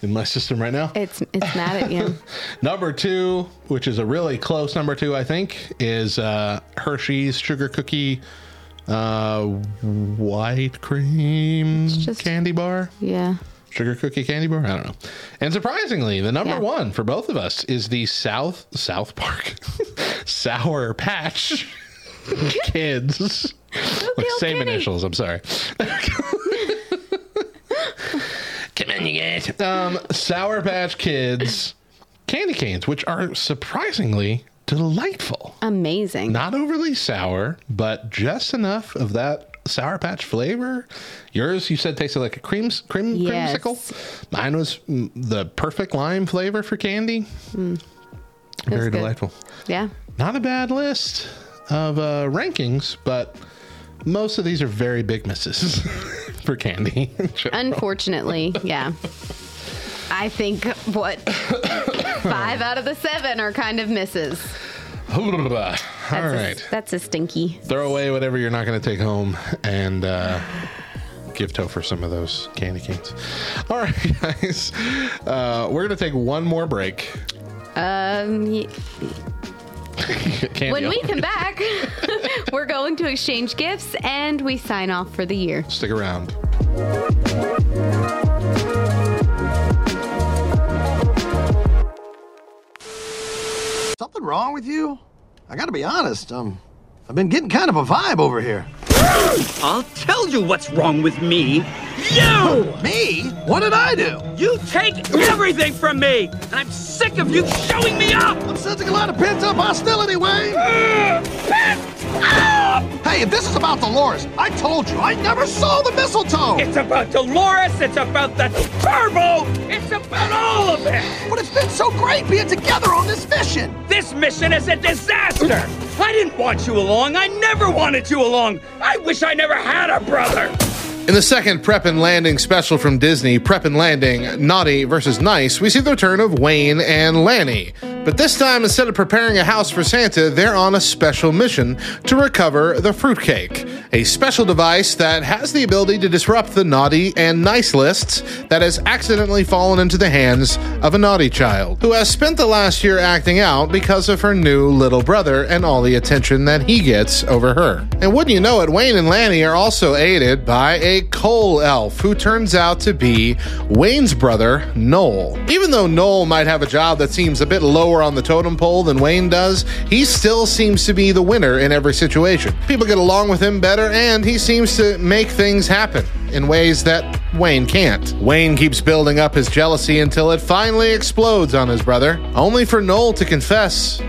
in my system right now. It's it's mad at you. (laughs) Number two, which is a really close number two, I think, is uh, Hershey's sugar cookie uh, white cream just, candy bar. Yeah. Sugar cookie candy bar? I don't know. And surprisingly, the number Yeah. one for both of us is the South South Park (laughs) Sour Patch (laughs) Kids. Like, same initials. I'm sorry. (laughs) Come on, you guys. Um, Sour Patch Kids candy canes, which are surprisingly delightful. Amazing. Not overly sour, but just enough of that Sour Patch flavor. Yours, you said, tasted like a cream cream Yes. creamsicle. Mine was mm, the perfect lime flavor for candy. Very delightful. Yeah. Not a bad list of uh, rankings, but most of these are very big misses (laughs) for candy. Unfortunately, yeah. I think what (coughs) five out of the seven are kind of misses. All That's a. That's a stinky. Throw away whatever you're not going to take home and uh, give Topher some of those candy canes. All right, (laughs) guys. Uh, we're going to take one more break. Um, y- when we come back, (laughs) we're going to exchange gifts and we sign off for the year. Stick around. Something wrong with you? I gotta be honest, um, I've been getting kind of a vibe over here. I'll tell you what's wrong with me. You! Me? What did I do? You take everything from me! And I'm sick of you showing me up! I'm sensing a lot of pent-up hostility, Wayne! Uh, hey, if this is about Dolores, I told you, I never saw the mistletoe! It's about Dolores, it's about the turbo, It's about all of it! But it's been so great being together on this mission! This mission is a disaster! I didn't want you along. I never wanted you along. I wish I never had a brother. In the second Prep and Landing special from Disney, Prep and Landing Naughty versus Nice, we see the return of Wayne and Lanny. But this time, instead of preparing a house for Santa, they're on a special mission to recover the fruitcake, a special device that has the ability to disrupt the naughty and nice lists that has accidentally fallen into the hands of a naughty child who has spent the last year acting out because of her new little brother and all the attention that he gets over her. And wouldn't you know it, Wayne and Lanny are also aided by a coal elf who turns out to be Wayne's brother, Noel. Even though Noel might have a job that seems a bit lower on the totem pole than Wayne does, he still seems to be the winner in every situation. People get along with him better, and he seems to make things happen in ways that Wayne can't. Wayne keeps building up his jealousy until it finally explodes on his brother, only for Noel to confess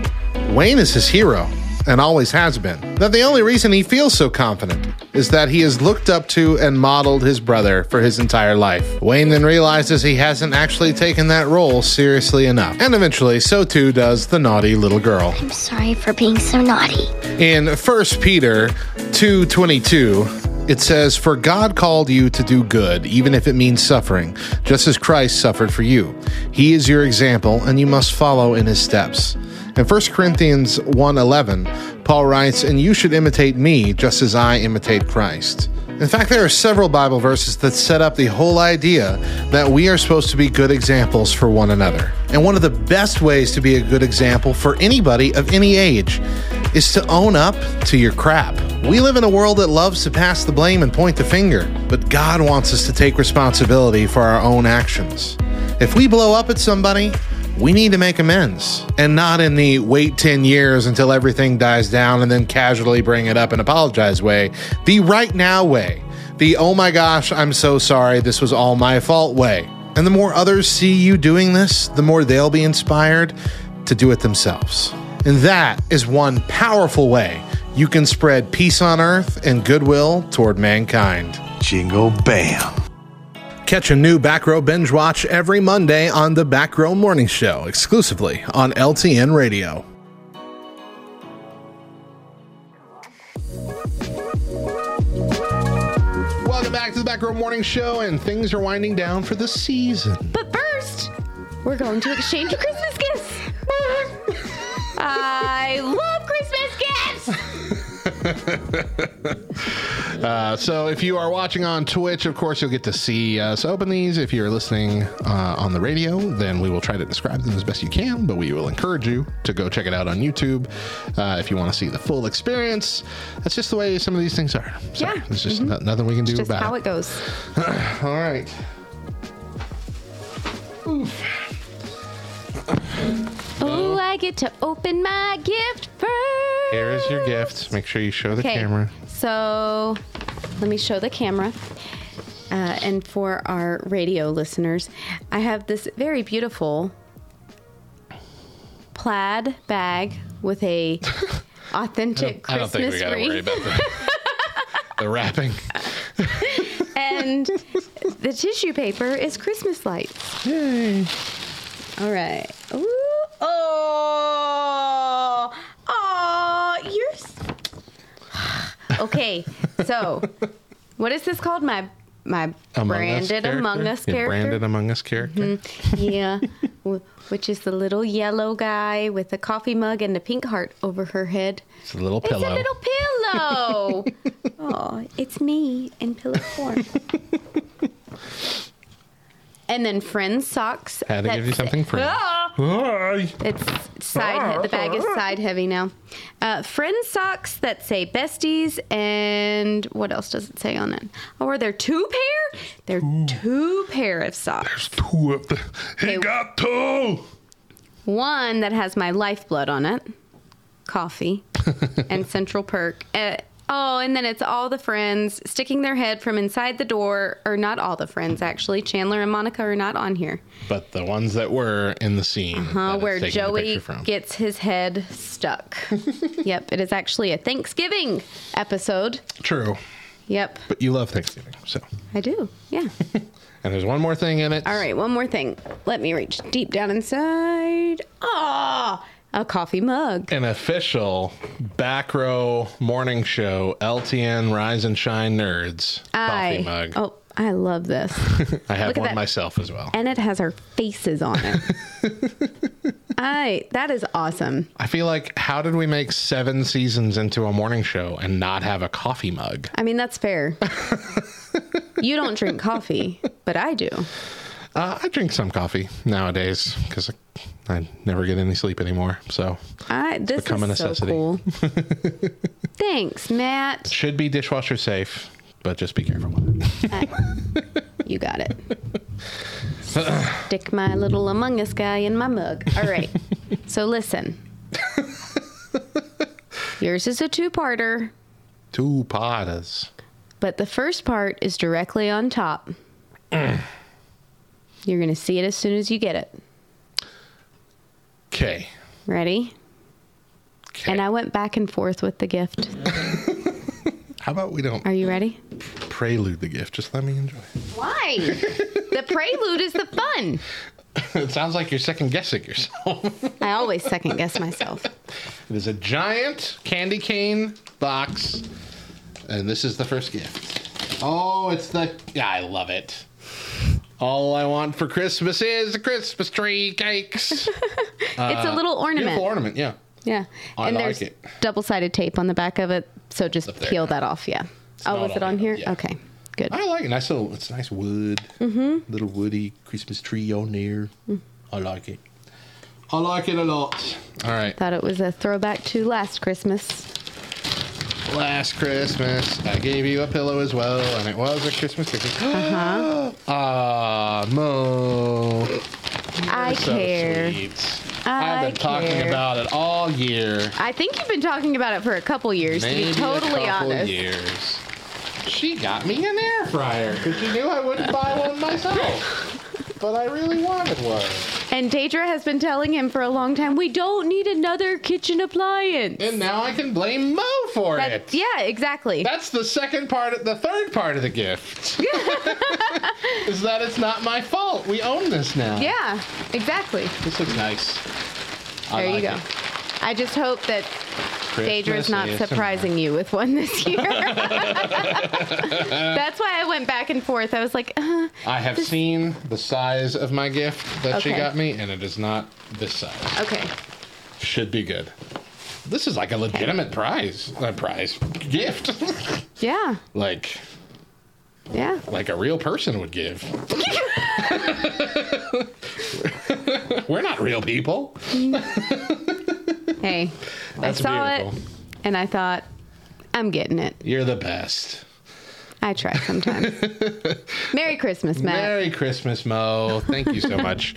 Wayne is his hero and always has been. That the only reason he feels so confident is that he has looked up to and modeled his brother for his entire life. Wayne then realizes he hasn't actually taken that role seriously enough. And eventually, so too does the naughty little girl. I'm sorry for being so naughty. In 1 Peter 2:22, it says, "For God called you to do good, even if it means suffering, just as Christ suffered for you. He is your example, and you must follow in his steps." In 1 Corinthians 1:11, Paul writes, "And you should imitate me, just as I imitate Christ." In fact, there are several Bible verses that set up the whole idea that we are supposed to be good examples for one another. And one of the best ways to be a good example for anybody of any age is to own up to your crap. We live in a world that loves to pass the blame and point the finger, but God wants us to take responsibility for our own actions. If we blow up at somebody, we need to make amends and not in the wait 10 years until everything dies down and then casually bring it up and apologize way, the right now way, the oh my gosh, I'm so sorry, this was all my fault way. And the more others see you doing this, the more they'll be inspired to do it themselves. And that is one powerful way you can spread peace on earth and goodwill toward mankind. Jingle bam. Catch a new Back Row Binge Watch every Monday on the Back Row Morning Show, exclusively on LTN Radio. Welcome back to the Back Row Morning Show, and things are winding down for the season. But first, we're going to exchange Christmas gifts. (laughs) I love Christmas gifts. (laughs) (laughs) Uh, so if you are watching on Twitch, of course, you'll get to see us open these. If you're listening uh, on the radio, then we will try to describe them as best you can, but we will encourage you to go check it out on YouTube uh, if you want to see the full experience. That's just the way some of these things are. So Yeah. there's just Mhm. no- nothing we can do Just about how it. it goes. (sighs) All right. Oh, I get to open my gift first. Here is your gift. Make sure you show the Okay, camera. So let me show the camera. Uh, and for our radio listeners, I have this very beautiful plaid bag with a (laughs) authentic I don't think Christmas we got to worry wreath. about the, (laughs) the wrapping. and the tissue paper is Christmas lights. Yay. All right. Ooh. Oh. Oh, you're. (sighs) okay. So, (laughs) what is this called? My my Among branded character? Among Us Your character. branded Among Us character. Mhm. Yeah. (laughs) Wh- Which is the little yellow guy with a coffee mug and a pink heart over her head. It's a little pillow. It's a little pillow. (laughs) oh, it's me in pillow form. And then friends socks. I had to give you That's- something free. Ah! It's side. The bag is side heavy now. Uh, friends socks that say besties, and what else does it say on it? Oh, are there two pair? There are two pair of socks. There's Two of the. He got two. One that has my lifeblood on it, coffee, (laughs) and Central Perk. Uh, oh, and then it's all the friends sticking their head from inside the door, or not all the friends actually. Chandler and Monica are not on here. But the ones that were in the scene. Huh, where Joey gets his head stuck. (laughs) yep, it is actually a Thanksgiving episode. True. Yep, But you love Thanksgiving, so. I do. Yeah. (laughs) And there's one more thing in it. All right, one more thing. Let me reach deep down inside. Ah, a coffee mug. An official back row morning show LTN Rise and Shine Nerds coffee mug. oh, I love this, (laughs) I have one myself as well. and it has our faces on it. (laughs) I that is awesome. I feel like how did we make seven seasons into a morning show and not have a coffee mug? I mean, that's fair. (laughs) you don't drink coffee, but I do. Uh, I drink some coffee nowadays because I, I never get any sleep anymore. So I this become a is so necessity. cool. (laughs) Thanks, Matt. should be dishwasher safe, but just be careful with it. You got it. (laughs) Stick my little Among Us guy in my mug. All right. So listen. (laughs) Yours is a two-parter, Two potters. but the first part is directly on top. (clears throat) You're going to see it as soon as you get it. Okay. Ready? And I went back and forth with the gift. (laughs) How about we don't Are you ready? prelude the gift? Just let me enjoy. Why? the prelude is the fun. (laughs) it sounds like you're second guessing yourself. (laughs) I always second guess myself. It is a giant candy cane box, and this is the first gift. Oh, it's the. Yeah, I love it. All I want for Christmas is a Christmas tree cakes. (laughs) it's a little ornament. Beautiful ornament, yeah. Yeah. I and like there's it. double sided tape on the back of it. So just peel that off. Yeah. oh, not was it on here, here? Okay. Good. I like it. Nice little. It's nice wood. Mm-hmm. Little woody Christmas tree on there. I like it. I like it a lot. All right. Thought it was a throwback to last Christmas. Last Christmas, I gave you a pillow as well, and it was a Christmas cookie. (gasps) Uh-huh. Ah, Mo. I so care. sweet. I I've been talking about it all year. I think you've been talking about it for a couple years, Maybe to be totally a couple honest. years. She got me an air fryer because she knew I wouldn't buy one myself. (laughs) But I really wanted one. And Deidre has been telling him for a long time, we don't need another kitchen appliance. And now I can blame Mo for it. Yeah, exactly. That's the second part, the third part of the gift. (laughs) is that it's not my fault. We own this now. yeah, exactly. This looks nice. I There you go. it. I just hope that Deidre's not surprising you with one this (laughs) year. (laughs) That's why I went back and forth. I was like, uh, I have seen the size of my gift that she got me, and it is not this size. okay. Should be good. This is like a legitimate prize. A prize gift. (laughs) Yeah, like yeah. like a real person would give. We're not real people. Hey, That's I saw beautiful. it and I thought, I'm getting it. You're the best. I try sometimes. (laughs) Merry Christmas, Matt. Merry Christmas, Mo. Thank you so (laughs) much.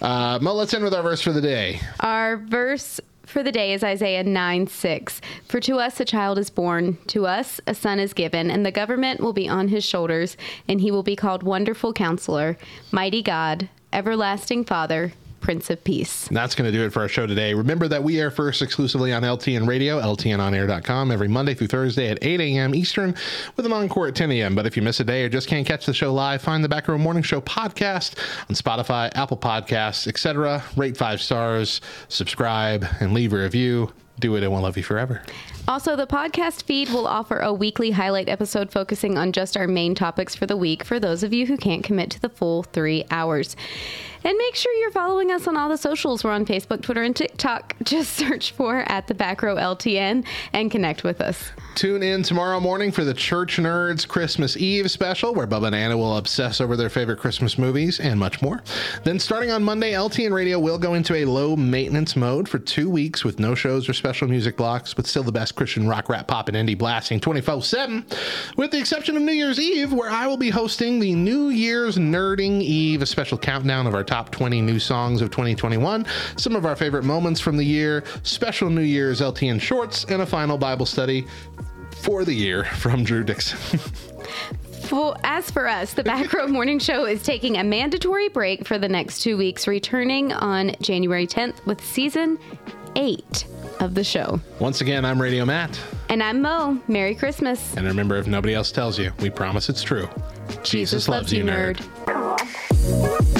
Uh, Mo, let's end with our verse for the day. Our verse for the day is Isaiah 9 6. For to us a child is born, to us a son is given, and the government will be on his shoulders, and he will be called Wonderful Counselor, Mighty God, Everlasting Father, Prince of Peace. And that's going to do it for our show today. Remember that we air first exclusively on LTN Radio, LTNOnAir.com, every Monday through Thursday at 8 a.m. Eastern, with an encore at 10 a.m. But if you miss a day or just can't catch the show live, find the Back Row Morning Show podcast on Spotify, Apple Podcasts, etc. Rate five stars, subscribe, and leave a review. Do it, and we'll love you forever. Also, the podcast feed will offer a weekly highlight episode focusing on just our main topics for the week for those of you who can't commit to the full three hours. And make sure you're following us on all the socials. We're on Facebook, Twitter, and TikTok. (laughs) Just search for at the back row LTN and connect with us. Tune in tomorrow morning for the Church Nerds Christmas Eve special, where Bubba and Anna will obsess over their favorite Christmas movies and much more. Then, starting on Monday, LTN Radio will go into a low maintenance mode for two weeks with no shows or special music blocks, but still the best Christian rock, rap, pop, and indie blasting 24 7, with the exception of New Year's Eve, where I will be hosting the New Year's Nerding Eve, a special countdown of our top 20 new songs of 2021, some of our favorite moments from the year, special New Year's LTN shorts, and a final Bible study for the year (laughs) from Drew Dixon. For, as for us, the Back Row Morning Show is taking a mandatory break for the next two weeks, returning on January 10th with season eight of the show. Once again, I'm Radio Matt. And I'm Mo. Merry Christmas. And remember, if nobody else tells you, we promise it's true. Jesus, Jesus loves, loves, you, nerd. nerd.